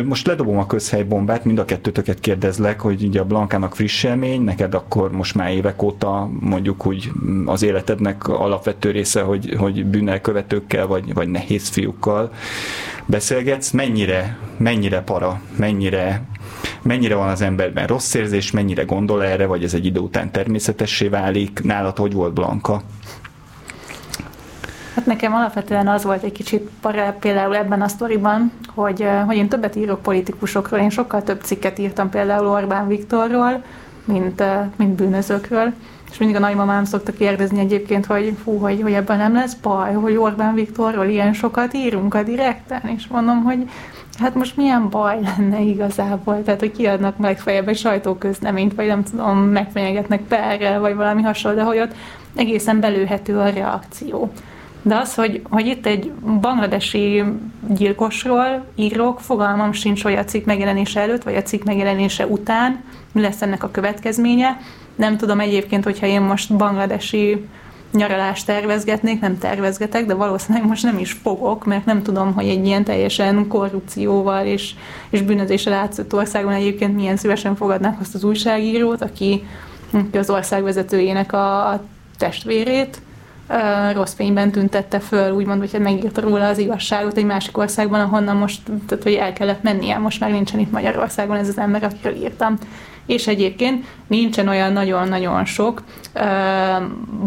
Most ledobom a közhelybombát, mind a kettőtöket kérdezlek, hogy ugye a Blankának friss élmény, neked akkor most már évek óta mondjuk úgy az életednek alapvető része, hogy, hogy bűnelkövetőkkel vagy, vagy nehéz fiúkkal beszélgetsz, mennyire, mennyire para, mennyire mennyire van az emberben rossz érzés, mennyire gondol erre, vagy ez egy idő után természetessé válik. Nálad hogy volt Blanka? Hát nekem alapvetően az volt egy kicsit parább például ebben a sztoriban, hogy, hogy én többet írok politikusokról, én sokkal több cikket írtam például Orbán Viktorról, mint, mint bűnözőkről, és mindig a nagymamám szokta kérdezni egyébként, hogy fú, hogy, hogy ebben nem lesz baj, hogy Orbán Viktorról ilyen sokat írunk a direkten, és mondom, hogy hát most milyen baj lenne igazából, tehát hogy kiadnak legfeljebb egy sajtóközleményt, vagy nem tudom, megfenyegetnek perrel, vagy valami hasonló, de hogy ott egészen belőhető a reakció. De az, hogy, hogy itt egy bangladesi gyilkosról írok, fogalmam sincs, hogy a cikk megjelenése előtt, vagy a cikk megjelenése után mi lesz ennek a következménye. Nem tudom egyébként, hogyha én most bangladesi nyaralást tervezgetnék, nem tervezgetek, de valószínűleg most nem is fogok, mert nem tudom, hogy egy ilyen teljesen korrupcióval és, és bűnözéssel látszott országban egyébként milyen szívesen fogadnák azt az újságírót, aki, aki az ország vezetőjének a, a testvérét, rossz fényben tüntette föl, úgymond, hogy megírta róla az igazságot egy másik országban, ahonnan most, tehát hogy el kellett mennie, most már nincsen itt Magyarországon ez az ember, akiről írtam és egyébként nincsen olyan nagyon-nagyon sok uh,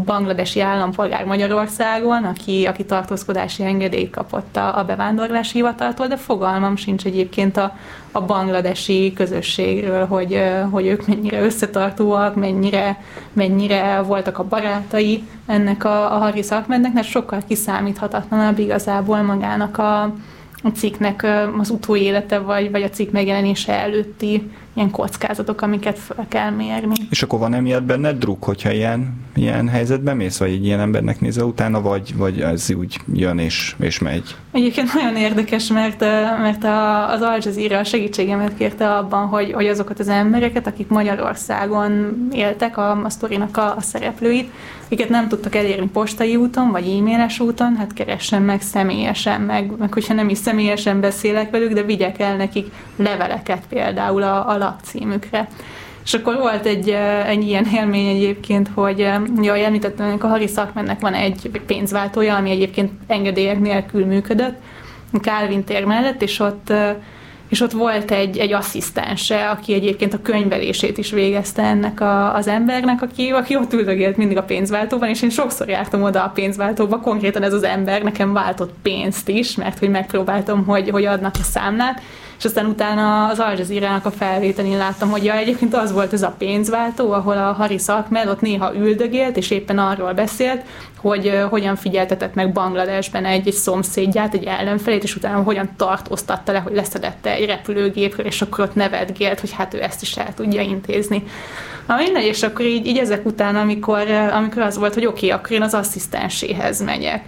bangladesi állampolgár Magyarországon, aki, aki tartózkodási engedélyt kapott a, a bevándorlási hivataltól, de fogalmam sincs egyébként a, a bangladesi közösségről, hogy, hogy ők mennyire összetartóak, mennyire, mennyire voltak a barátai ennek a, a Haris Ahmednek, mert sokkal kiszámíthatatlanabb igazából magának a, a cikknek az utóélete, vagy, vagy a cikk megjelenése előtti ilyen kockázatok, amiket fel kell mérni. És akkor van emiatt benned druk, hogyha ilyen, ilyen helyzetben mész, vagy egy ilyen embernek nézel utána, vagy, vagy ez úgy jön és, és megy? Egyébként nagyon érdekes, mert, mert a, az Al Jazeera a segítségemet kérte abban, hogy, hogy azokat az embereket, akik Magyarországon éltek, a, a sztorinak a, a szereplőit, akiket nem tudtak elérni postai úton, vagy e-mailes úton, hát keressen meg személyesen, meg, meg hogyha nem is személyesen beszélek velük, de vigyek el nekik leveleket például a, a lakcímükre. És akkor volt egy, egy ilyen élmény egyébként, hogy jaj, említettem, hogy a Hari Szakmennek van egy pénzváltója, ami egyébként engedélyek nélkül működött, Calvin tér mellett, és ott és ott volt egy, egy asszisztense, aki egyébként a könyvelését is végezte ennek a, az embernek, aki, aki ott üldögélt mindig a pénzváltóban, és én sokszor jártam oda a pénzváltóba, konkrétan ez az ember nekem váltott pénzt is, mert hogy megpróbáltam, hogy, hogy adnak a számlát, és aztán utána az Al Jazeera-nak a felvételén láttam, hogy ja, egyébként az volt ez a pénzváltó, ahol a Haris Ahmed ott néha üldögélt, és éppen arról beszélt, hogy hogyan figyeltetett meg Bangladesben egy, egy szomszédját, egy ellenfelét, és utána hogyan tartóztatta le, hogy leszedette egy repülőgépről, és akkor ott nevetgélt, hogy hát ő ezt is el tudja intézni. Na mindegy, és akkor így, így ezek után, amikor, amikor az volt, hogy oké, okay, akkor én az asszisztenséhez megyek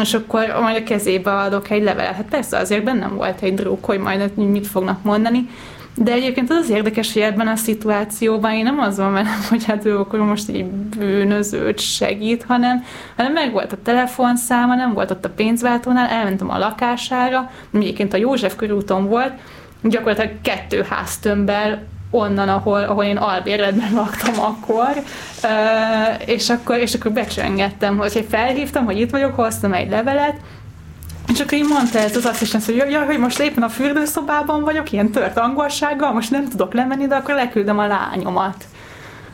és akkor majd a kezébe adok egy levelet. Hát persze azért bennem volt egy druk, hogy majd mit fognak mondani, de egyébként az az érdekes, hogy ebben a szituációban én nem az van velem, hogy hát ő akkor most egy bűnözőt segít, hanem, hanem meg volt a telefonszáma, nem volt ott a pénzváltónál, elmentem a lakására, egyébként a József körúton volt, gyakorlatilag kettő háztömbbel onnan, ahol, ahol én albérletben laktam akkor, és akkor, és akkor becsöngettem, hogy felhívtam, hogy itt vagyok, hoztam egy levelet, és akkor így mondta ez az asszisztens, hogy jaj, hogy most éppen a fürdőszobában vagyok, ilyen tört angolsággal, most nem tudok lemenni, de akkor leküldöm a lányomat.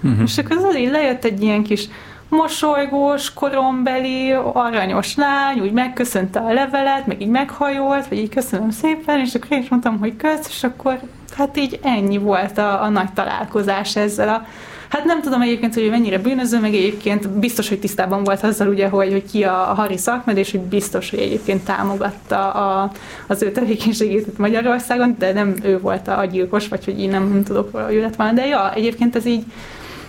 Uh-huh. És akkor az így lejött egy ilyen kis mosolygós, korombeli, aranyos lány, úgy megköszönte a levelet, meg így meghajolt, vagy így köszönöm szépen, és akkor én is mondtam, hogy kösz, és akkor hát így ennyi volt a, a nagy találkozás ezzel a Hát nem tudom egyébként, hogy mennyire bűnöző, meg egyébként biztos, hogy tisztában volt azzal, ugye, hogy, hogy ki a, Hari Szakmed, és hogy biztos, hogy egyébként támogatta a, az ő tevékenységét Magyarországon, de nem ő volt a gyilkos, vagy hogy én nem, nem tudok valahogy lett volna. De ja, egyébként ez így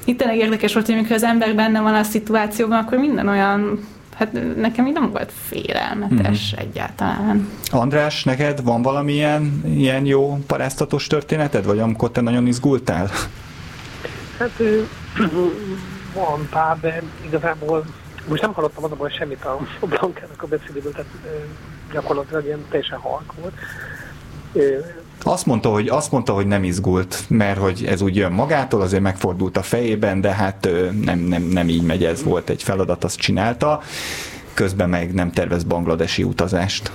itt tényleg érdekes volt, hogy amikor az ember benne van a szituációban, akkor minden olyan hát nekem így nem volt félelmetes mm-hmm. egyáltalán. András, neked van valamilyen ilyen jó paráztatos történeted, vagy amikor te nagyon izgultál? Hát van pár, de igazából most nem hallottam azonban semmit a Blankának a beszédéből, tehát gyakorlatilag ilyen teljesen halk volt. Azt mondta, hogy, azt mondta, hogy nem izgult, mert hogy ez úgy jön magától, azért megfordult a fejében, de hát nem, nem, nem így megy, ez volt egy feladat, azt csinálta. Közben meg nem tervez bangladesi utazást.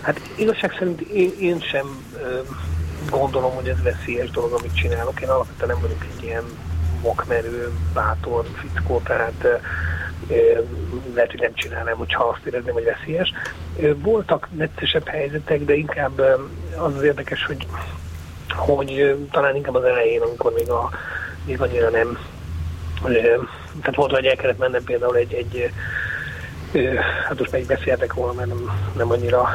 Hát igazság szerint én, én sem gondolom, hogy ez veszélyes dolog, amit csinálok. Én alapvetően nem vagyok egy ilyen vakmerő, bátor fickó, tehát lehet, hogy nem csinálnám, hogyha azt érezném, hogy veszélyes. Voltak neccesebb helyzetek, de inkább az az érdekes, hogy, hogy talán inkább az elején, amikor még, a, még annyira nem tehát volt, hogy el kellett mennem például egy, egy hát most meg beszéltek volna, mert nem, nem annyira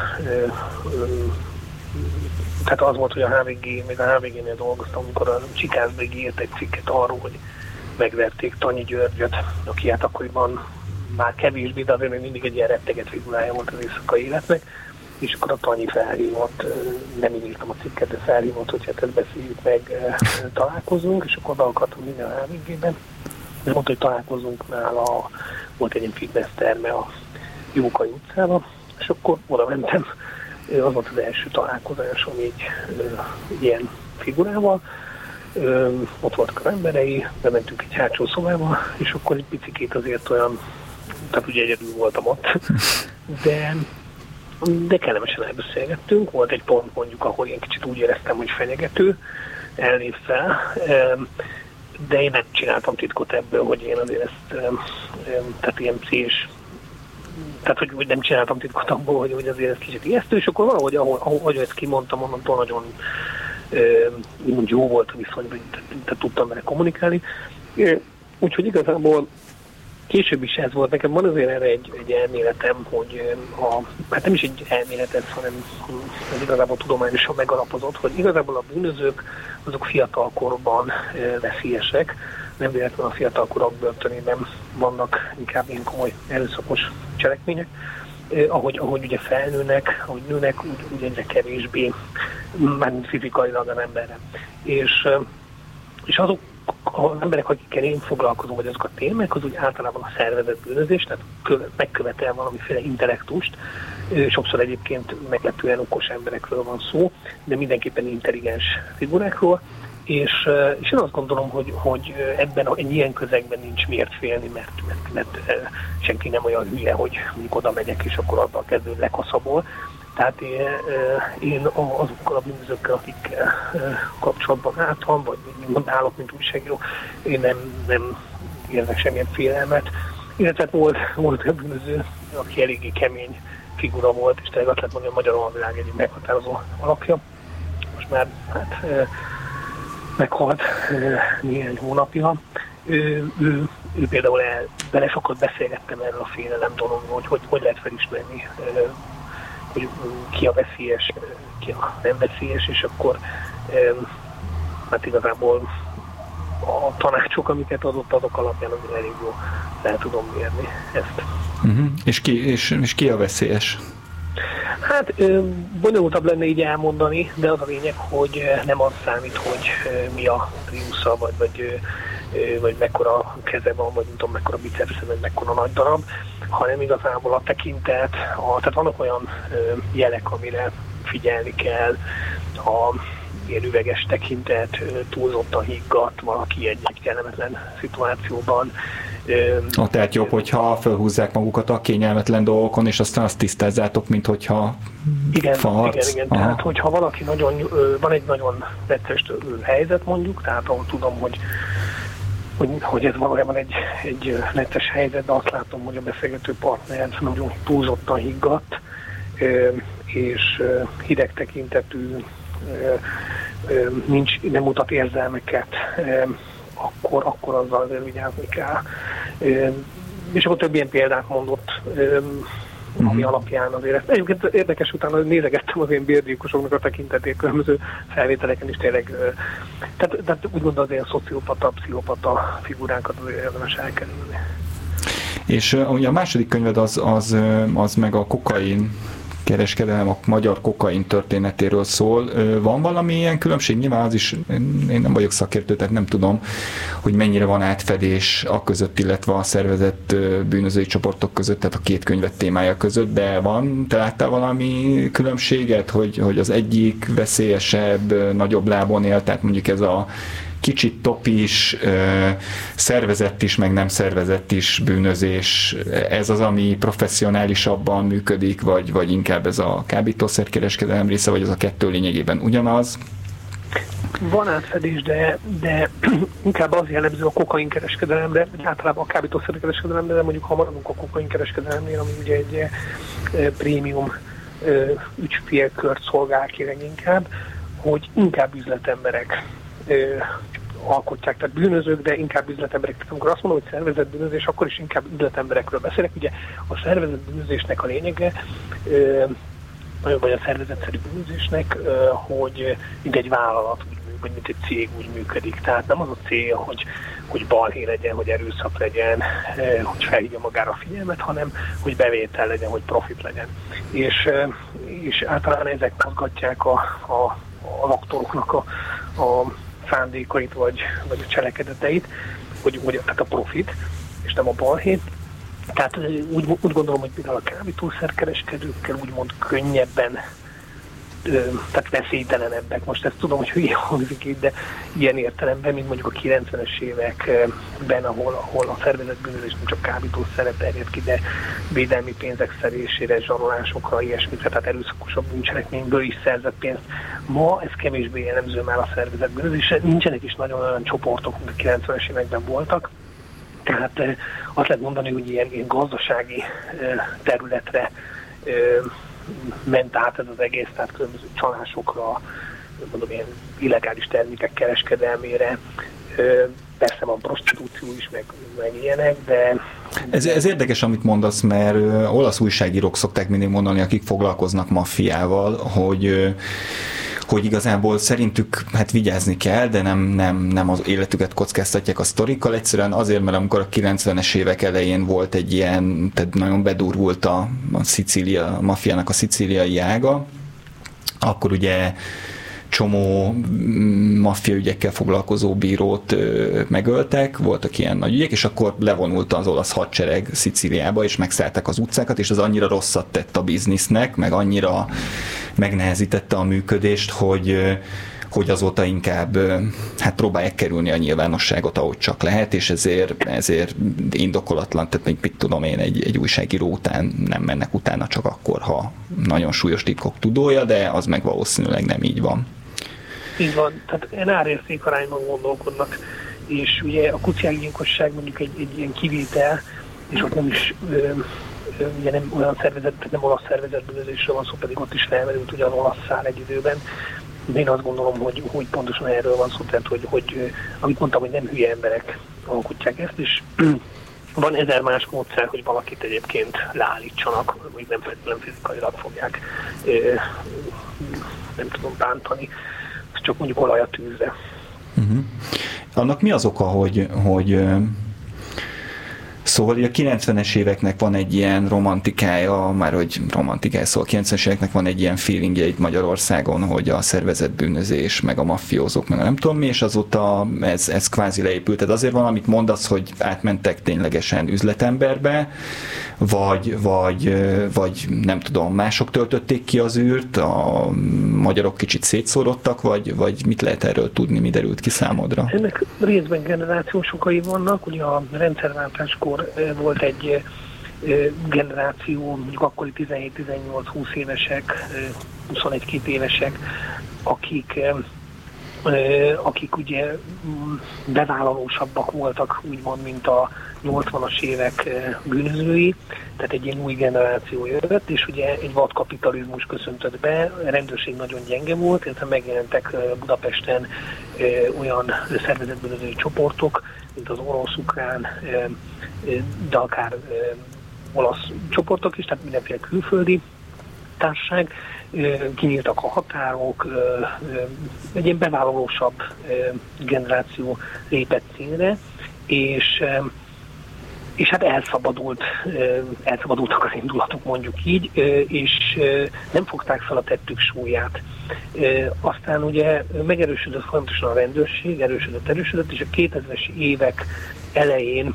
tehát az volt, hogy a HVG, még a HVG-nél dolgoztam, amikor a Csikászbégi írt egy cikket arról, hogy megverték Tanyi Györgyöt, aki hát akkoriban már kevésbé, de azért még mindig egy ilyen retteget figurája volt az éjszakai életnek, és akkor a Tanyi felhívott, nem így írtam a cikket, de felhívott, hogy hát ezt beszéljük meg, találkozunk, és akkor be akartunk minden a HVG-ben, mondta, hogy találkozunk nála, volt egy ilyen fitness terme a Jókai utcában, és akkor oda mentem, az volt az első találkozásom így ilyen figurával, Ö, ott voltak az emberei, bementünk egy hátsó szobába, és akkor egy picikét azért olyan, tehát ugye egyedül voltam ott, de, de kellemesen elbeszélgettünk, volt egy pont mondjuk, ahol én kicsit úgy éreztem, hogy fenyegető, elnév fel, de én nem csináltam titkot ebből, hogy én azért ezt, tehát ilyen pszés tehát hogy, hogy nem csináltam titkot abból, hogy, hogy azért ez kicsit ijesztő, és akkor valahogy, ahogy, ahogy ezt kimondtam, onnantól nagyon úgymond jó volt a viszony, tehát tudtam vele kommunikálni. Úgyhogy igazából később is ez volt. Nekem van azért erre egy, egy elméletem, hogy a, hát nem is egy elmélet ez, hanem ez igazából tudományosan megalapozott, hogy igazából a bűnözők azok fiatal korban veszélyesek, nem véletlenül a fiatalkorok börtönében vannak inkább ilyen komoly erőszakos cselekmények. Eh, ahogy, ahogy ugye felnőnek, ahogy nőnek, úgy, úgy egyre kevésbé, már fizikailag az emberre. És, és azok az emberek, akikkel én foglalkozom, vagy azok a témák, az úgy általában a szervezet bűnözés, tehát megkövetel valamiféle intellektust, sokszor egyébként meglepően okos emberekről van szó, de mindenképpen intelligens figurákról, és, és én azt gondolom, hogy, hogy ebben egy ilyen közegben nincs miért félni, mert, mert, mert senki nem olyan hülye, hogy mondjuk oda megyek, és akkor azzal kezdő lekaszabol. Tehát én, én azokkal a bűnözőkkel, akikkel kapcsolatban álltam, vagy mint állok, mint újságíró, én nem, nem érzek semmilyen félelmet. Illetve volt, volt egy bűnöző, aki eléggé kemény figura volt, és tényleg azt lehet mondani, hogy a magyar világ egyik meghatározó alapja. Most már hát meghalt néhány hónapja. Ő, ő, ő például el, bele sokat beszélgettem erről a félelem dologról, hogy hogy lehet felismerni, hogy ki a veszélyes, ki a nem veszélyes, és akkor hát igazából a tanácsok, amiket adott, azok alapján azért elég jó el tudom mérni ezt. Uh-huh. És, ki, és, és ki a veszélyes? Hát bonyolultabb lenne így elmondani, de az a lényeg, hogy nem az számít, hogy mi a triusza, vagy, vagy, vagy mekkora keze van, vagy nem tudom, mekkora bicepsze, vagy mekkora nagy darab, hanem igazából a tekintet, a, tehát vannak olyan jelek, amire figyelni kell, a ilyen üveges tekintet, túlzottan higgadt, valaki egy-egy kellemetlen szituációban, a tehát jobb, hogyha felhúzzák magukat a kényelmetlen dolgokon, és aztán azt tisztázzátok, mint hogyha igen, falharc. igen, igen. Aha. Tehát, hogyha valaki nagyon, van egy nagyon necces helyzet mondjuk, tehát ahol tudom, hogy hogy, hogy ez valójában egy, egy necces helyzet, de azt látom, hogy a beszélgető partner nagyon túlzottan higgadt, és hideg tekintetű, nincs, nem mutat érzelmeket, akkor, akkor azzal azért vigyázni kell. És akkor több ilyen példát mondott, ami uh-huh. alapján azért ezt. Egyébként érdekes, utána nézegettem az én bérgyilkosoknak a tekintetét különböző felvételeken is tényleg, tehát, tehát úgy gondolom az ilyen szociopata, pszichopata figuránkat azért érdemes elkerülni. És ugye a második könyved az, az, az meg a kokain kereskedelem a magyar kokain történetéről szól. Van valami ilyen különbség? Nyilván az is, én nem vagyok szakértő, tehát nem tudom, hogy mennyire van átfedés a között, illetve a szervezett bűnözői csoportok között, tehát a két könyvet témája között, de van, te láttál valami különbséget, hogy, hogy az egyik veszélyesebb, nagyobb lábon él, tehát mondjuk ez a kicsit top is, szervezett is, meg nem szervezett is bűnözés. Ez az, ami professzionálisabban működik, vagy, vagy inkább ez a kábítószerkereskedelem része, vagy az a kettő lényegében ugyanaz? Van átfedés, de, de inkább az jellemző a kokainkereskedelemre, általában a kábítószerkereskedelemre, de mondjuk ha maradunk a kokainkereskedelemnél, ami ugye egy prémium ügyfélkört szolgál ki leginkább, hogy inkább üzletemberek alkotják, tehát bűnözők, de inkább üzletemberek. Tehát amikor azt mondom, hogy szervezett bűnözés, akkor is inkább üzletemberekről beszélek. Ugye a szervezett bűnözésnek a lényege, vagy a szervezetszerű bűnözésnek, hogy mint egy vállalat, vagy mint egy cég úgy működik. Tehát nem az a cél, hogy, hogy balhé legyen, hogy erőszak legyen, hogy felhívja magára a figyelmet, hanem hogy bevétel legyen, hogy profit legyen. És, és általán ezek mozgatják a, a, a aktoroknak a, a szándékait vagy, vagy a cselekedeteit. hogy, hogy tehát a profit, és nem a balhét. Tehát úgy, úgy gondolom, hogy például a kábítószerkereskedőkkel úgymond könnyebben tehát veszélytelenebbek. Most ezt tudom, hogy hülye hangzik itt, de ilyen értelemben, mint mondjuk a 90-es években, ahol, ahol a szervezet bűnözés nem csak kábítószerre terjed ki, de védelmi pénzek szerésére, zsarolásokra, ilyesmikre, tehát erőszakosabb bűncselekményből is szerzett pénzt. Ma ez kevésbé jellemző már a szervezet bűnözésre. Nincsenek is nagyon olyan csoportok, mint a 90-es években voltak. Tehát azt lehet mondani, hogy ilyen, ilyen gazdasági területre ment át ez az egész, tehát különböző csalásokra, mondom, ilyen illegális termékek kereskedelmére, persze van prostitúció is, meg, meg ilyenek, de... Ez, ez érdekes, amit mondasz, mert olasz újságírók szokták mindig mondani, akik foglalkoznak maffiával, hogy hogy igazából szerintük hát vigyázni kell, de nem, nem, nem az életüket kockáztatják a sztorikkal, egyszerűen azért, mert amikor a 90-es évek elején volt egy ilyen, tehát nagyon bedurvult a, a Szicília, a mafiának a szicíliai ága, akkor ugye csomó mm, maffia ügyekkel foglalkozó bírót megöltek, voltak ilyen nagy ügyek, és akkor levonult az olasz hadsereg Szicíliába, és megszállták az utcákat, és az annyira rosszat tett a biznisznek, meg annyira megnehezítette a működést, hogy hogy azóta inkább hát próbálják kerülni a nyilvánosságot, ahogy csak lehet, és ezért, ezért indokolatlan, tehát még mit tudom én, egy, egy újságíró után nem mennek utána csak akkor, ha nagyon súlyos titkok tudója, de az meg valószínűleg nem így van. Így van, tehát ilyen árérték arányban gondolkodnak, és ugye a kutyákgyilkosság mondjuk egy, egy ilyen kivétel, és ott nem is ö, ö, ugye nem olyan szervezet, nem olasz szervezetbűnözésről van szó, pedig ott is felmerült ugye az olasz szál egy időben. De én azt gondolom, hogy, hogy pontosan erről van szó, tehát hogy, hogy amit mondtam, hogy nem hülye emberek alkotják ezt, és van ezer más módszer, hogy valakit egyébként leállítsanak, hogy nem feltétlenül fizikailag fogják, nem tudom, bántani csak mondjuk olaj a tűzre. Uh-huh. Annak mi az oka, hogy, hogy Szóval a 90-es éveknek van egy ilyen romantikája, már hogy romantikája, szóval a 90-es éveknek van egy ilyen feelingje itt Magyarországon, hogy a szervezett bűnözés, meg a maffiózók, meg a nem tudom mi, és azóta ez, ez kvázi leépült. Tehát azért van, amit mondasz, hogy átmentek ténylegesen üzletemberbe, vagy, vagy, vagy nem tudom, mások töltötték ki az űrt, a magyarok kicsit szétszórodtak, vagy, vagy mit lehet erről tudni, mi derült ki számodra? Ennek részben generációs okai vannak, ugye a rendszerváltáskor volt egy generáció, mondjuk akkori 17-18-20 évesek, 21-2 évesek, akik akik ugye mm, bevállalósabbak voltak, úgymond, mint a 80-as évek bűnözői, tehát egy ilyen új generáció jött, és ugye egy vadkapitalizmus köszöntött be, a rendőrség nagyon gyenge volt, illetve megjelentek Budapesten olyan szervezetbűnözői csoportok, mint az orosz-ukrán, de akár olasz csoportok is, tehát mindenféle külföldi társaság, kinyíltak a határok, egy ilyen bevállalósabb generáció lépett színre, és és hát elszabadult, elszabadultak az indulatok mondjuk így, és nem fogták fel a tettük súlyát. Aztán ugye megerősödött folyamatosan a rendőrség, erősödött, erősödött, és a 2000-es évek elején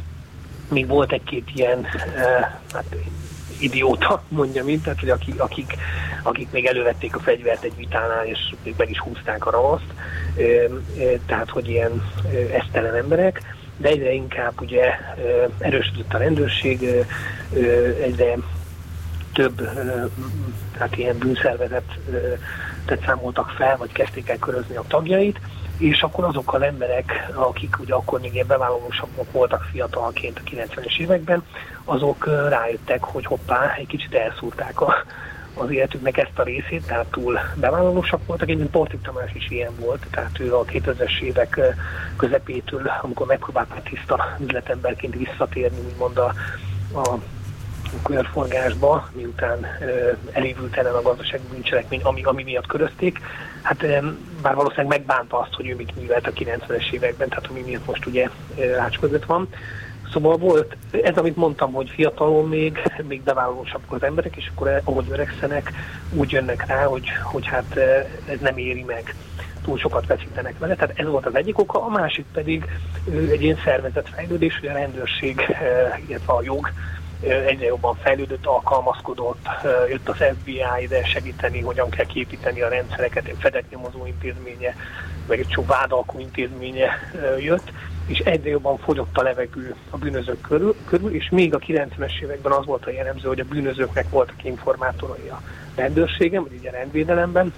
még volt egy-két ilyen hát, idióta, mondja mint, tehát hogy akik, akik, akik még elővették a fegyvert egy vitánál, és még meg is húzták a ravaszt, tehát hogy ilyen esztelen emberek, de egyre inkább ugye erősödött a rendőrség, egyre több hát ilyen bűnszervezet tehát számoltak fel, vagy kezdték el körözni a tagjait, és akkor azokkal emberek, akik ugye akkor még ilyen bevállalósabbak voltak fiatalként a 90-es években, azok rájöttek, hogy hoppá, egy kicsit elszúrták a, az életüknek ezt a részét, tehát túl bevállalósak voltak. Egyébként Portik Tamás is ilyen volt, tehát ő a 2000-es évek közepétől, amikor megpróbált tiszta üzletemberként visszatérni, úgymond a, a körforgásba, miután elévült ellen a gazdasági bűncselekmény, ami, ami miatt körözték. Hát bár valószínűleg megbánta azt, hogy ő mit művelt a 90-es években, tehát ami miatt most ugye rács között van. Szóval volt, ez amit mondtam, hogy fiatalon még, még bevállalósabbak az emberek, és akkor ahogy öregszenek, úgy jönnek rá, hogy, hogy hát ez nem éri meg. Túl sokat veszítenek vele. Tehát ez volt az egyik oka, a másik pedig egy ilyen szervezetfejlődés, hogy a rendőrség, illetve a jog egyre jobban fejlődött, alkalmazkodott, jött az FBI ide segíteni, hogyan kell képíteni a rendszereket, egy fedett nyomozó intézménye, meg egy sok vádalkó intézménye jött, és egyre jobban fogyott a levegő a bűnözők körül, körül, és még a 90-es években az volt a jellemző, hogy a bűnözőknek voltak informátorai a rendőrségem, vagy ugye rendvédelemben,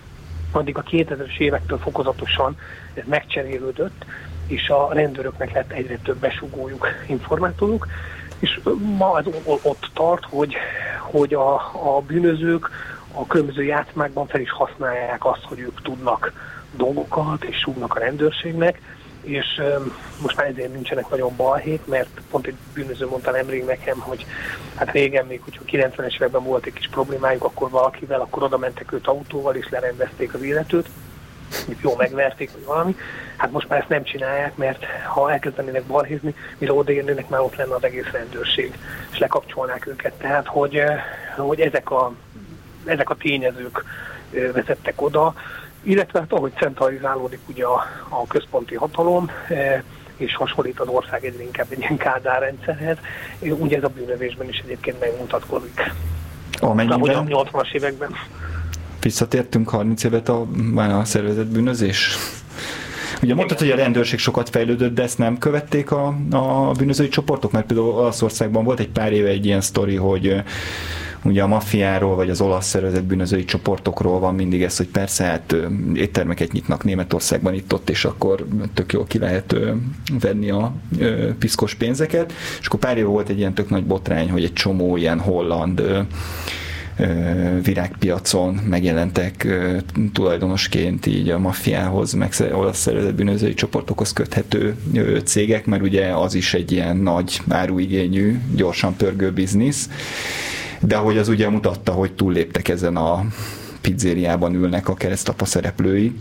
addig a 2000-es évektől fokozatosan ez megcserélődött, és a rendőröknek lett egyre több besugójuk, informátoruk, és ma ez ott tart, hogy, hogy a, a bűnözők a különböző játszmákban fel is használják azt, hogy ők tudnak dolgokat, és súgnak a rendőrségnek, és most már ezért nincsenek nagyon balhék, mert pont egy bűnöző mondta nemrég nekem, hogy hát régen még, hogyha 90-es években volt egy kis problémájuk, akkor valakivel, akkor oda mentek őt autóval, és lerendezték az életőt, jó megverték, vagy valami. Hát most már ezt nem csinálják, mert ha elkezdenének balhézni, mire odaérnének, már ott lenne az egész rendőrség, és lekapcsolnák őket. Tehát, hogy, hogy ezek, a, ezek a tényezők vezettek oda, illetve hát ahogy centralizálódik ugye a, a központi hatalom, és hasonlít az ország egyre inkább egy ilyen kádárrendszerhez, ugye ez a bűnözésben is egyébként megmutatkozik. Amennyiben... A 80-as években. Visszatértünk 30 évet a, a szervezett bűnözés? Ugye mondtad, hogy a rendőrség sokat fejlődött, de ezt nem követték a, a bűnözői csoportok, mert például Olaszországban volt egy pár éve egy ilyen sztori, hogy ugye a maffiáról, vagy az olasz szervezett bűnözői csoportokról van mindig ez, hogy persze hát éttermeket nyitnak Németországban itt-ott, és akkor tök jól ki lehet venni a piszkos pénzeket. És akkor pár éve volt egy ilyen tök nagy botrány, hogy egy csomó ilyen holland virágpiacon megjelentek tulajdonosként így a maffiához, meg olasz szervezett bűnözői csoportokhoz köthető cégek, mert ugye az is egy ilyen nagy áruigényű, gyorsan pörgő biznisz, de ahogy az ugye mutatta, hogy túlléptek ezen a pizzériában ülnek a keresztapa szereplői,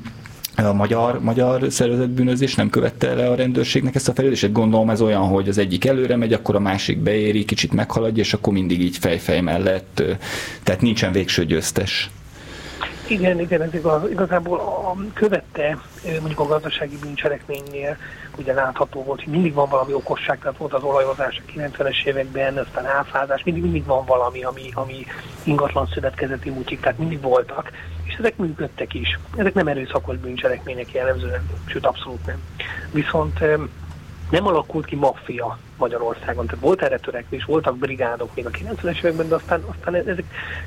a magyar, magyar szervezetbűnözés nem követte el a rendőrségnek ezt a fejlődést. Gondolom ez olyan, hogy az egyik előre megy, akkor a másik beéri, kicsit meghaladja, és akkor mindig így fejfej mellett, tehát nincsen végső győztes. Igen, igen, ez igaz. Igazából a, követte mondjuk a gazdasági bűncselekménynél, ugye látható volt, hogy mindig van valami okosság, tehát volt az olajozás a 90-es években, aztán áfázás, mindig, mindig van valami, ami, ami ingatlan szövetkezeti mutyik, tehát mindig voltak, és ezek működtek is. Ezek nem erőszakos bűncselekmények jellemzően, sőt abszolút nem. Viszont nem alakult ki maffia Magyarországon. Tehát volt erre törekvés, voltak brigádok még a 90-es években, de aztán, aztán ezek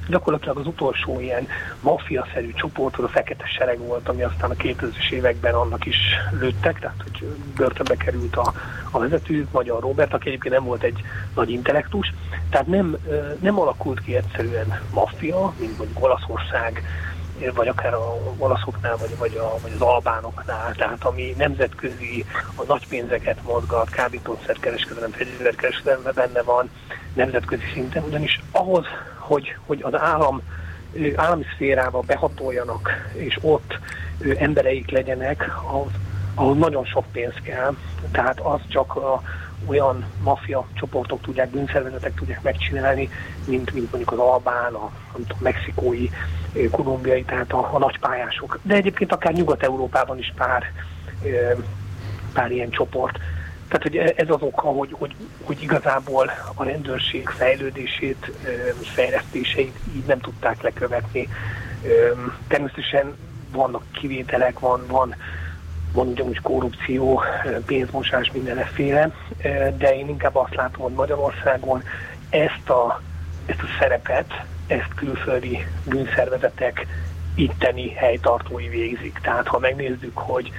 gyakorlatilag az utolsó ilyen maffia-szerű csoport, az a fekete sereg volt, ami aztán a 2000-es években annak is lőttek, tehát hogy börtönbe került a, a vezető, Magyar Robert, aki egyébként nem volt egy nagy intellektus. Tehát nem, nem alakult ki egyszerűen maffia, mint mondjuk Olaszország, vagy akár a olaszoknál, vagy, vagy, a, vagy az albánoknál, tehát ami nemzetközi, a nagy pénzeket mozgat, kábítószerkereskedelem, fegyverkereskedelemben benne van nemzetközi szinten, ugyanis ahhoz, hogy, hogy az állam állami szférába behatoljanak, és ott embereik legyenek, ahhoz, ahhoz nagyon sok pénz kell. Tehát az csak a, olyan maffia csoportok tudják, bűnszervezetek tudják megcsinálni, mint, mint mondjuk az albán, a, a mexikói, kolumbiai, tehát a, a nagy pályások. De egyébként akár Nyugat-Európában is pár, pár ilyen csoport. Tehát, hogy ez az oka, hogy, hogy, hogy igazából a rendőrség fejlődését, fejlesztéseit így nem tudták lekövetni. Természetesen vannak kivételek, van, van van ugyanúgy korrupció, pénzmosás, mindenféle, de én inkább azt látom, hogy Magyarországon ezt a, ezt a szerepet, ezt külföldi bűnszervezetek itteni helytartói végzik. Tehát ha megnézzük, hogy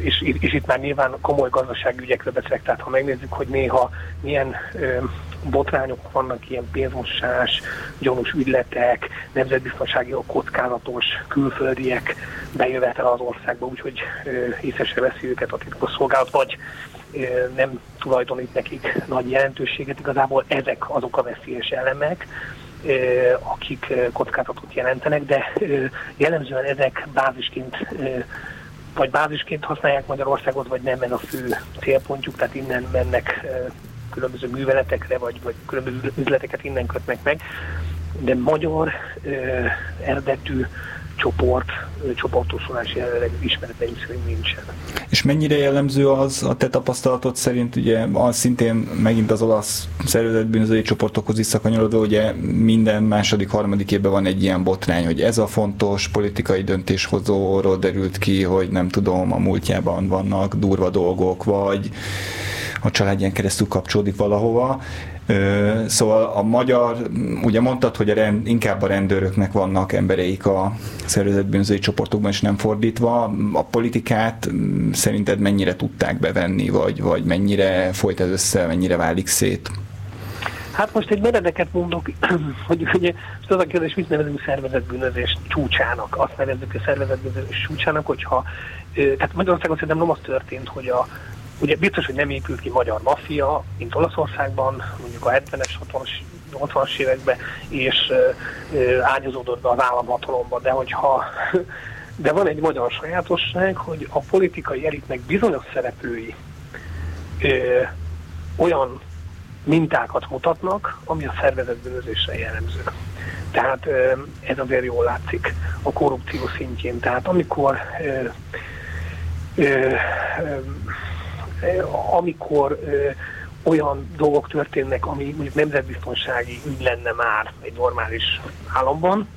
és, és itt már nyilván komoly gazdaságügyekről beszélek, tehát ha megnézzük, hogy néha milyen botrányok vannak, ilyen pénzmosás, gyanús ügyletek, nemzetbiztonsági kockázatos külföldiek bejövetel az országba, úgyhogy észesre veszi őket a titkosszolgálat, vagy nem tulajdonít nekik nagy jelentőséget. Igazából ezek azok a veszélyes elemek, akik kockázatot jelentenek, de jellemzően ezek bázisként vagy bázisként használják Magyarországot, vagy nem, ez a fő célpontjuk, tehát innen mennek különböző műveletekre, vagy, vagy különböző üzleteket innen kötnek meg, de magyar ö, eredetű csoport, csoportosulás jelenleg ismereteim szerint nincsen. És mennyire jellemző az a te tapasztalatod szerint, ugye az szintén megint az olasz szervezetbűnözői csoportokhoz visszakanyarodó, ugye minden második, harmadik évben van egy ilyen botrány, hogy ez a fontos politikai döntéshozóról derült ki, hogy nem tudom, a múltjában vannak durva dolgok, vagy a családján keresztül kapcsolódik valahova, Szóval a magyar, ugye mondtad, hogy a rend, inkább a rendőröknek vannak embereik a szervezetbűnözői csoportokban, és nem fordítva. A politikát szerinted mennyire tudták bevenni, vagy, vagy mennyire folyt ez össze, mennyire válik szét? Hát most egy meredeket mondok, hogy ugye most az a kérdés, mit nevezünk szervezetbűnözés csúcsának? Azt nevezzük a szervezetbűnözés csúcsának, hogyha, tehát Magyarországon szerintem nem az történt, hogy a, Ugye biztos, hogy nem épült ki magyar maffia, mint Olaszországban, mondjuk a 70-es, 60-as, 80-as években, és ágyazódott be az államhatalomba, de hogyha de van egy magyar sajátosság, hogy a politikai elitnek bizonyos szereplői ö, olyan mintákat mutatnak, ami a szervezetbűnözésre jellemző. Tehát ö, ez azért jól látszik a korrupció szintjén. Tehát amikor ö, ö, amikor olyan dolgok történnek, ami mondjuk nemzetbiztonsági ügy lenne már egy normális államban,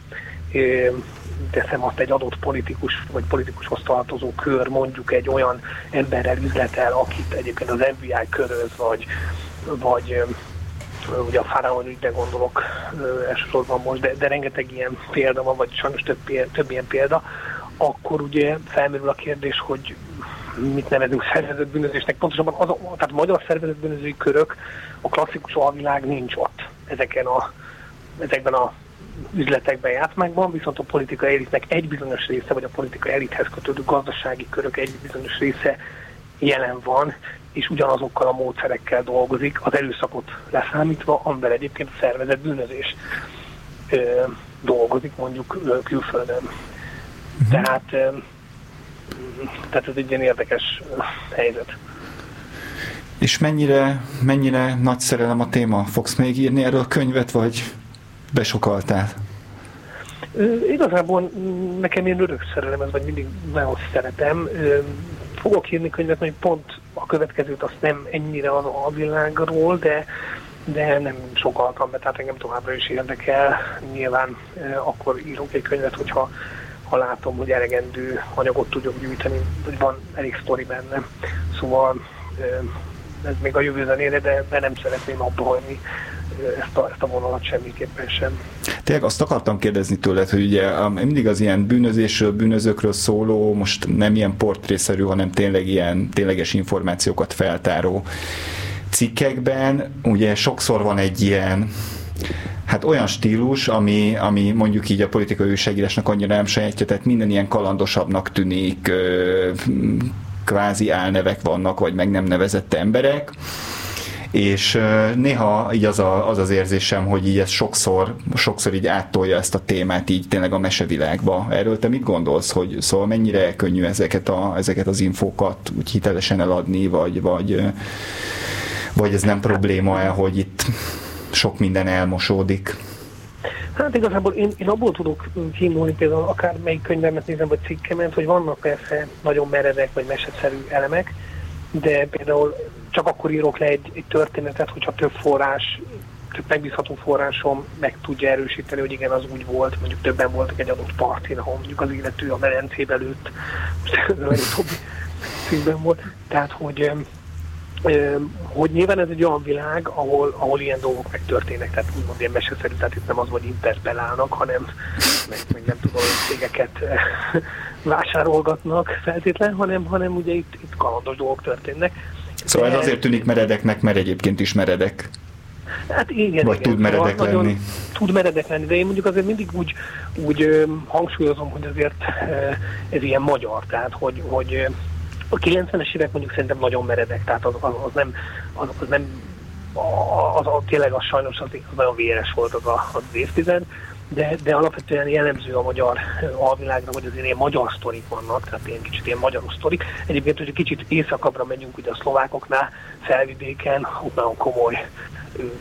teszem azt egy adott politikus vagy politikushoz tartozó kör mondjuk egy olyan emberrel üzletel, akit egyébként az FBI köröz, vagy, vagy ugye a Faraon ügyre gondolok elsősorban most, de, de rengeteg ilyen példa van, vagy sajnos több, több ilyen példa, akkor ugye felmerül a kérdés, hogy mit nevezünk szervezetbűnözésnek, pontosabban az, a, tehát a magyar szervezetbűnözői körök, a klasszikus alvilág nincs ott ezeken a, ezekben a üzletekben, játszmákban, viszont a politikai elitnek egy bizonyos része, vagy a politikai elithez kötődő gazdasági körök egy bizonyos része jelen van, és ugyanazokkal a módszerekkel dolgozik, az erőszakot leszámítva, amivel egyébként a szervezet bűnözés ö, dolgozik mondjuk ö, külföldön. Uh-huh. Tehát ö, tehát ez egy ilyen érdekes helyzet. És mennyire, mennyire nagy szerelem a téma? Fogsz még írni erről könyvet, vagy besokaltál? Igazából nekem ilyen örök szerelem, ez vagy mindig nagyon szeretem. Fogok írni könyvet, hogy pont a következőt azt nem ennyire az a világról, de, de nem sokaltam be, tehát engem továbbra is érdekel. Nyilván akkor írok egy könyvet, hogyha ha látom, hogy elegendő anyagot tudok gyűjteni, hogy van elég sztori benne. Szóval ez még a jövő zenére, de, de nem szeretném abba hagyni ezt a, ezt a vonalat semmiképpen sem. Tényleg azt akartam kérdezni tőled, hogy ugye mindig az ilyen bűnözésről, bűnözőkről szóló, most nem ilyen portrészerű, hanem tényleg ilyen tényleges információkat feltáró cikkekben, ugye sokszor van egy ilyen hát olyan stílus, ami, ami mondjuk így a politikai újságírásnak annyira nem sajátja, tehát minden ilyen kalandosabbnak tűnik, kvázi álnevek vannak, vagy meg nem nevezett emberek, és néha így az, a, az az érzésem, hogy így ez sokszor, sokszor így áttolja ezt a témát így tényleg a mesevilágba. Erről te mit gondolsz, hogy szóval mennyire könnyű ezeket, a, ezeket az infókat úgy hitelesen eladni, vagy, vagy, vagy ez nem probléma el, hogy itt sok minden elmosódik. Hát igazából én, én abból tudok kiindulni például akár melyik könyvemet nézem, vagy cikkemet, hogy vannak persze nagyon meredek, vagy mesetszerű elemek, de például csak akkor írok le egy, egy történetet, hogyha több forrás, több megbízható forrásom meg tudja erősíteni, hogy igen, az úgy volt, mondjuk többen voltak egy adott partin, ahol mondjuk az illető a merencébe lőtt, most ez volt. Tehát, hogy hogy nyilván ez egy olyan világ, ahol, ahol ilyen dolgok megtörténnek, tehát úgymond ilyen meseszerű, tehát itt nem az, hogy interpellálnak, hanem meg, meg nem tudom, hogy cégeket vásárolgatnak feltétlen, hanem, hanem ugye itt, itt kalandos dolgok történnek. Szóval ez azért tűnik meredeknek, mert egyébként is meredek. Hát igen, Vagy igen. tud meredek szóval lenni. Tud meredek lenni, de én mondjuk azért mindig úgy, úgy hangsúlyozom, hogy azért ez ilyen magyar, tehát hogy, hogy a 90-es évek mondjuk szerintem nagyon meredek, tehát az, az, az nem, az, az nem az, az, tényleg az sajnos az, az nagyon véres volt az, a, az évtized, de, de alapvetően jellemző a magyar alvilágra, hogy azért ilyen magyar sztorik vannak, tehát ilyen kicsit ilyen magyar sztorik. Egyébként, hogy kicsit északabbra megyünk, ugye a szlovákoknál, felvidéken, ott nagyon komoly,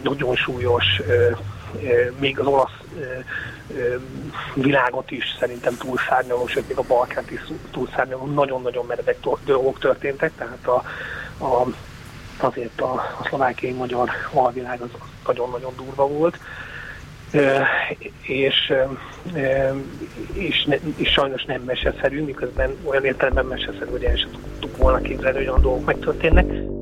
nagyon súlyos, még az olasz világot is szerintem túlszárnyaló, sőt még a Balkánt is túlszárnyaló, nagyon-nagyon meredek dolgok történtek, tehát a, a, azért a, a szlovákiai magyar alvilág az nagyon-nagyon durva volt és, és, ne, és sajnos nem meseszerű, miközben olyan értelemben meseszerű, hogy el sem tudtuk volna képzelni, hogy olyan dolgok megtörténnek.